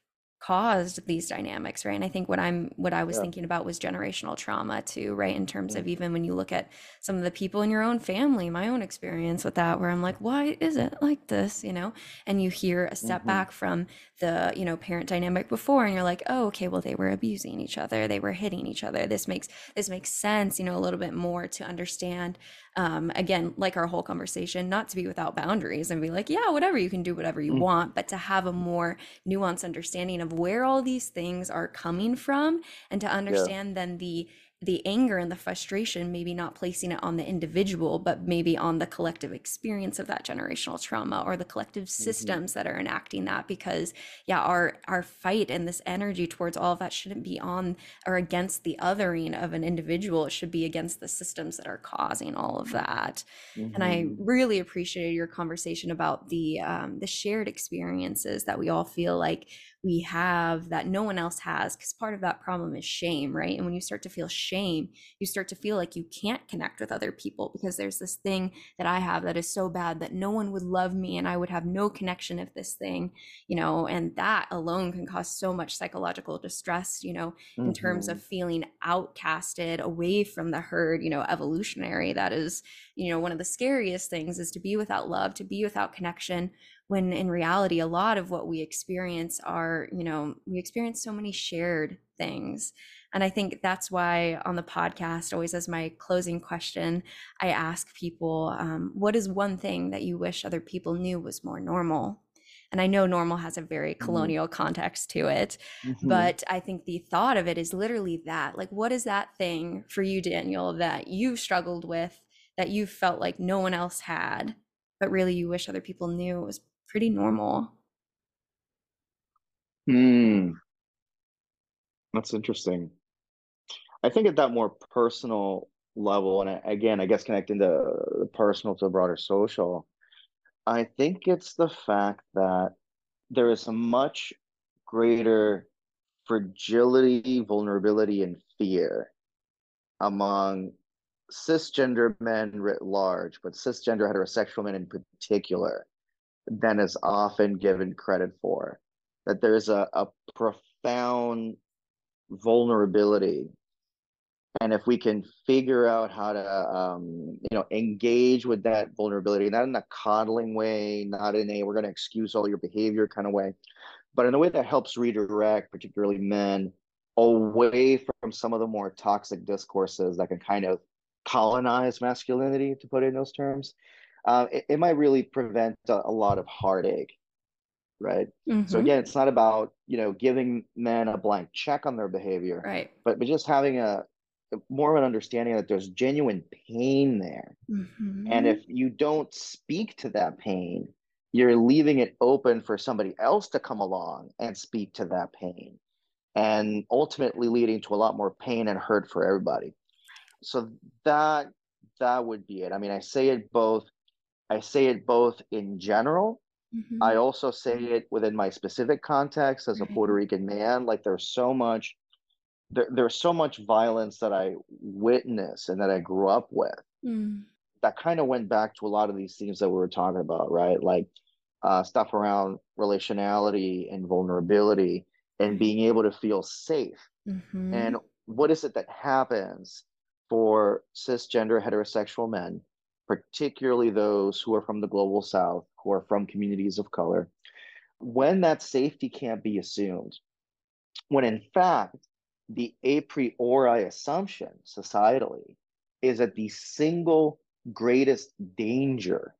caused these dynamics right and i think what i'm what i was yeah. thinking about was generational trauma too right in terms mm-hmm. of even when you look at some of the people in your own family my own experience with that where i'm like why is it like this you know and you hear a step mm-hmm. back from the you know parent dynamic before and you're like oh okay well they were abusing each other they were hitting each other this makes this makes sense you know a little bit more to understand um, again, like our whole conversation, not to be without boundaries and be like, yeah, whatever, you can do whatever you mm. want, but to have a more nuanced understanding of where all these things are coming from and to understand yeah. then the the anger and the frustration maybe not placing it on the individual but maybe on the collective experience of that generational trauma or the collective mm-hmm. systems that are enacting that because yeah our our fight and this energy towards all of that shouldn't be on or against the othering of an individual it should be against the systems that are causing all of that mm-hmm. and i mm-hmm. really appreciated your conversation about the um, the shared experiences that we all feel like we have that no one else has because part of that problem is shame right and when you start to feel shame you start to feel like you can't connect with other people because there's this thing that i have that is so bad that no one would love me and i would have no connection if this thing you know and that alone can cause so much psychological distress you know in mm-hmm. terms of mm-hmm. feeling outcasted away from the herd you know evolutionary that is you know one of the scariest things is to be without love to be without connection when in reality a lot of what we experience are you know we experience so many shared things and i think that's why on the podcast always as my closing question i ask people um, what is one thing that you wish other people knew was more normal and i know normal has a very mm-hmm. colonial mm-hmm. context to it mm-hmm. but i think the thought of it is literally that like what is that thing for you daniel that you've struggled with that you felt like no one else had but really you wish other people knew was pretty normal. Hmm. That's interesting. I think at that more personal level, and again, I guess connecting the personal to the broader social, I think it's the fact that there is a much greater fragility, vulnerability, and fear among cisgender men writ large, but cisgender heterosexual men in particular, than is often given credit for. That there's a, a profound vulnerability. And if we can figure out how to, um, you know, engage with that vulnerability, not in a coddling way, not in a we're going to excuse all your behavior kind of way, but in a way that helps redirect, particularly men, away from some of the more toxic discourses that can kind of colonize masculinity, to put it in those terms, uh, it, it, might really prevent a, a lot of heartache right? Mm-hmm. so again it's not about you know giving men a blank check on their behavior right. but, but just having a more of an understanding that there's genuine pain there. Mm-hmm. and if you don't speak to that pain you're leaving it open for somebody else to come along and speak to that pain and ultimately leading to a lot more pain and hurt for everybody. So that that would be it. I mean i say it both I say it both in general. Mm-hmm. I also say it within my specific context as a Puerto Rican man. Like there's so much, there, there's so much violence that I witness and that I grew up with. Mm. That kind of went back to a lot of these themes that we were talking about, right? Like uh, stuff around relationality and vulnerability and being able to feel safe. Mm-hmm. And what is it that happens for cisgender heterosexual men particularly those who are from the global south, who are from communities of color, when that safety can't be assumed, when in fact, the a priori assumption societally is that the single greatest danger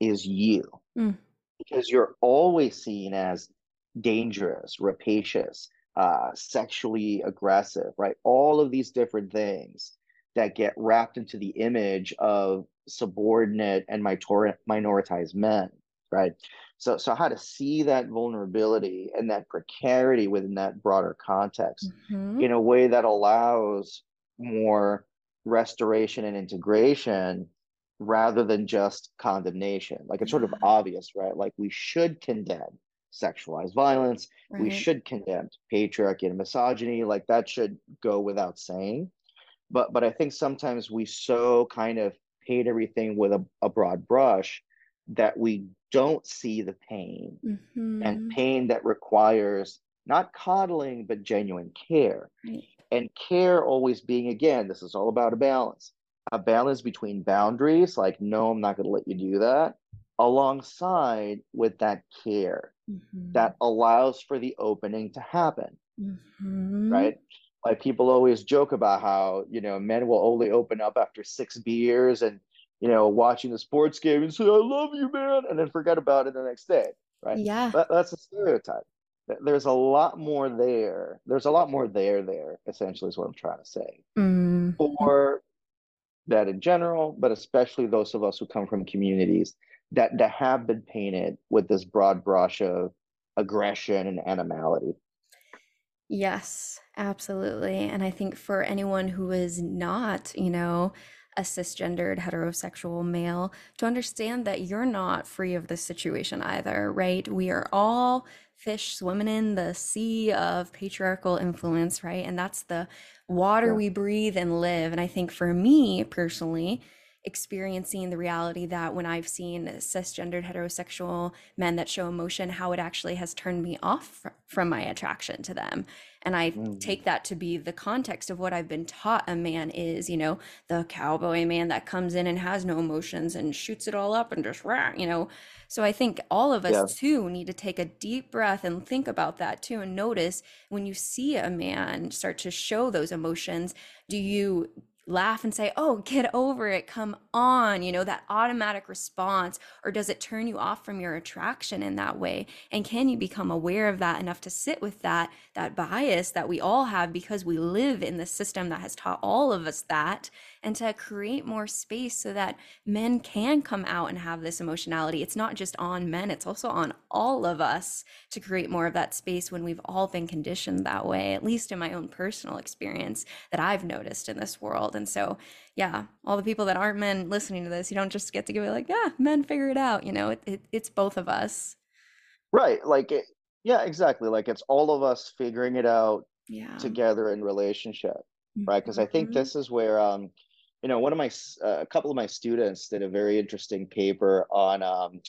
is you Mm. because you're always seen as dangerous, rapacious, uh, sexually aggressive, right? All of these different things that get wrapped into the image of subordinate and minor- minoritized men, right? So, so how to see that vulnerability and that precarity within that broader context Mhm. in a way that allows more restoration and integration rather than just condemnation. Like it's sort of obvious, right? Like we should condemn sexualized violence, we should condemn patriarchy and misogyny, like that should go without saying. But but I think sometimes we so kind of paint everything with a, a broad brush that we don't see the pain and Mhm. pain that requires not coddling but genuine care Right. and care always being again this is all about a balance a balance between boundaries like no i'm not going to let you do that alongside with that care Mhm. that allows for the opening to happen Mhm. right like people always joke about how you know men will only open up after six beers and you know watching the sports game and say i love you man and then forget about it the next day right? Yeah. that, that's a stereotype. There's a lot more there. There's a lot more there there essentially is what i'm trying to say. Mm. for that in general but especially those of us who come from communities that that have been painted with this broad brush of aggression and animality. Yes, absolutely. And I think for anyone who is not, you know, a cisgendered heterosexual male, to understand that you're not free of this situation either, right? We are all fish swimming in the sea of patriarchal influence, right? And that's the water Yeah. we breathe and live. And I think for me personally, experiencing the reality that when I've seen cisgendered heterosexual men that show emotion, how it actually has turned me off fr- from my attraction to them. And I Mhm. take that to be the context of what I've been taught a man is, you know, the cowboy man that comes in and has no emotions and shoots it all up and just rah, you know. So I think all of us Yeah. too need to take a deep breath and think about that too and notice when you see a man start to show those emotions, do you laugh and say, "Oh, get over it. Come on." You know, that automatic response or does it turn you off from your attraction in that way? And can you become aware of that enough to sit with that that bias that we all have because we live in the system that has taught all of us that and to create more space so that men can come out and have this emotionality. It's not just on men, it's also on all of us to create more of that space when we've all been conditioned that way, at least in my own personal experience that I've noticed in this world. And so, yeah, all the people that aren't men listening to this, you don't just get to go like, yeah, men figure it out. You know, it, it, it's both of us. right like it, yeah exactly like it's all of us figuring it out Yeah. together in relationship right because i think Mhm. this is where um you know one of my uh, a couple of my students did a very interesting paper on um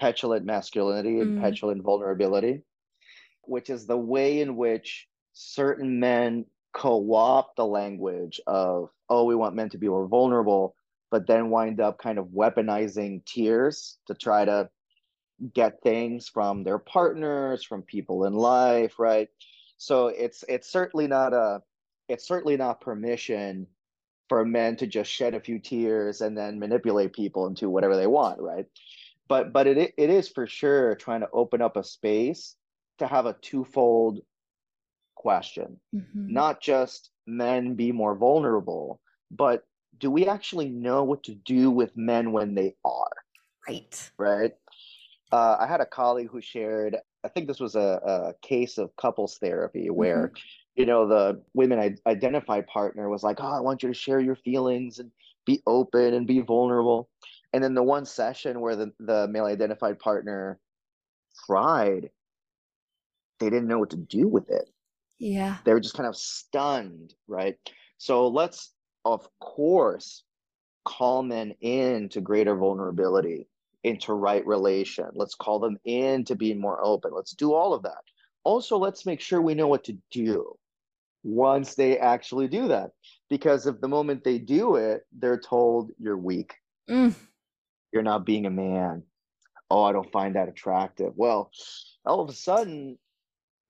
petulant masculinity and Mm. petulant vulnerability which is the way in which certain men co-opt the language of oh we want men to be more vulnerable but then wind up kind of weaponizing tears to try to get things from their partners from people in life right so it's it's certainly not a it's certainly not permission for men to just shed a few tears and then manipulate people into whatever they want right? But but it it is for sure trying to open up a space to have a twofold question. Mhm. not just men be more vulnerable but do we actually know what to do with men when they are? Right. right? Uh, i had a colleague who shared i think this was a, a case of couples therapy where you know the women I- identified partner was like oh i want you to share your feelings and be open and be vulnerable. And then the one session where the, the male identified partner cried they didn't know what to do with it. Yeah. they were just kind of stunned right? So let's of course call men into greater vulnerability into right relation. Let's call them in to being more open. Let's do all of that. Also let's make sure we know what to do once they actually do that because if the moment they do it they're told you're weak Mm. you're not being a man oh, I don't find that attractive. Well, all of a sudden,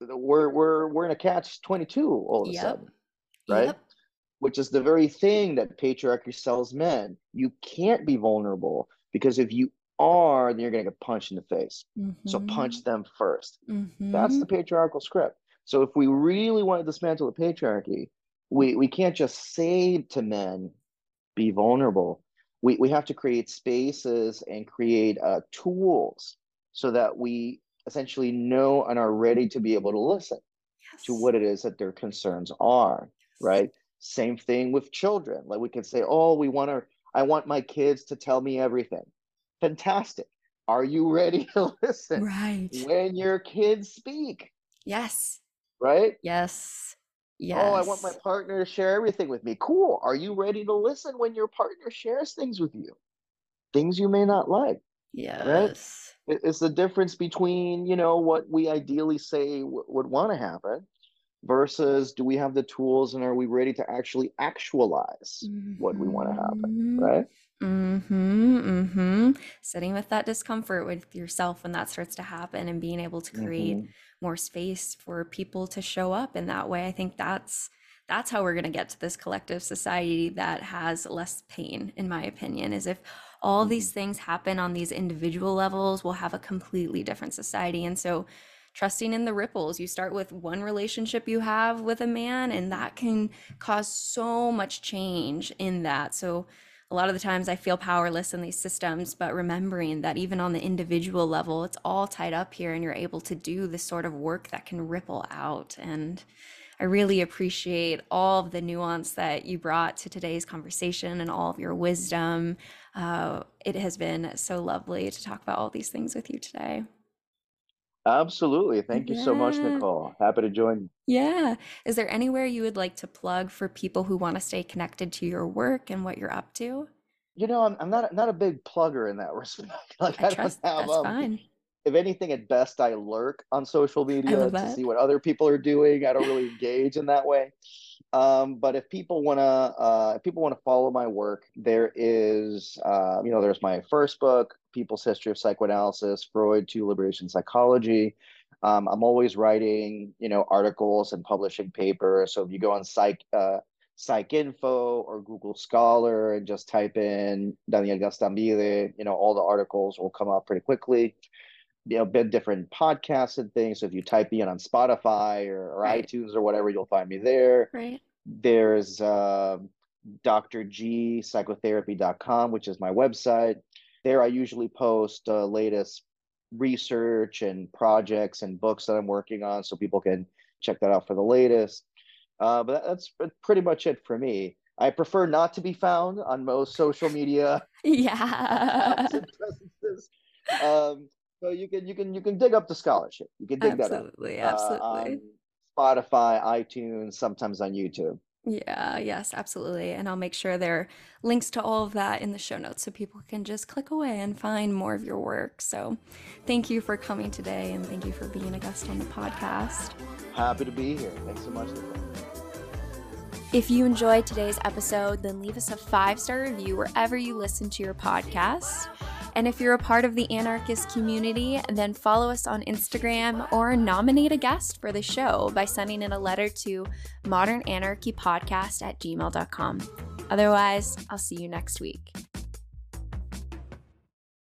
we're we're we're in a catch twenty two. All of a sudden, right? Yep. Which is the very thing that patriarchy sells men. You can't be vulnerable because if you are, then you're gonna get punched in the face. So punch them 1st That's Mhm. the patriarchal script. So if we really want to dismantle the patriarchy, we, we can't just say to men, be vulnerable. We, we have to create spaces and create uh, tools so that we essentially know and are ready to be able to listen to what it is that their concerns are, right? Same thing with children. Like we can say, oh, we want to, I want my kids to tell me everything. Fantastic. Are you ready to listen Right. when your kids speak, Yes. Right? Yes. Yes. Oh, I want my partner to share everything with me. Cool. Are you ready to listen when your partner shares things with you? Things you may not like. Yes. It- It's the difference between, you know, what we ideally say w- would want to happen versus do we have the tools and are we ready to actually actualize what we want to happen, Mhm. right? Mm-hmm. Mm-hmm. Sitting with that discomfort with yourself when that starts to happen and being able to create Mhm. More space for people to show up in that way. I think that's that's how we're going to get to this collective society that has less pain, in my opinion, is if all mm-hmm. these things happen on these individual levels, we'll have a completely different society. And so trusting in the ripples, you start with one relationship you have with a man, and that can cause so much change in that. So a lot of the times I feel powerless in these systems, but remembering that even on the individual level, it's all tied up here, and you're able to do this sort of work that can ripple out. And I really appreciate all of the nuance that you brought to today's conversation and all of your wisdom. Uh, it has been so lovely to talk about all these things with you today. Absolutely. Thank you so much, Nicole. Happy to join. Yeah. Is there anywhere you would like to plug for people who want to stay connected to your work and what you're up to? You know, I'm, I'm not not a big plugger in that respect. Like I I don't have that's um, fine. if anything, at best, I lurk on social media to see what other people are doing. I don't really engage in that way. Um, but if people wanna, uh, if people wanna follow my work, there is, uh, you know, there's my first book, People's History of Psychoanalysis: Freud to Liberation Psychology. Um, I'm always writing, you know, articles and publishing papers. So if you go on Psych, uh, PsycInfo or Google Scholar and just type in Daniel Gaztambide, you know, all the articles will come up pretty quickly you know, been different podcasts and things. So if you type me in on Spotify or, or Right. iTunes or whatever, you'll find me there. Right. There's um Dr. G Psychotherapy.com, which is my website. There, I usually post uh, latest research and projects and books that I'm working on, so people can check that out for the latest. Uh, but that's pretty much it for me. I prefer not to be found on most social media Yeah. accounts and presences. Um, so you can you can you can dig up the scholarship. You can dig that up Absolutely. uh, Absolutely. on Spotify, iTunes, sometimes on YouTube. Yeah, yes, absolutely. And I'll make sure there are links to all of that in the show notes so people can just click away and find more of your work. So thank you for coming today and thank you for being a guest on the podcast. Happy to be here. Thanks so much. If you enjoyed today's episode, then leave us a five star review wherever you listen to your podcast. And if you're a part of the anarchist community, then follow us on Instagram or nominate a guest for the show by sending in a letter to modernanarchypodcast at gmail.com. Otherwise, I'll see you next week.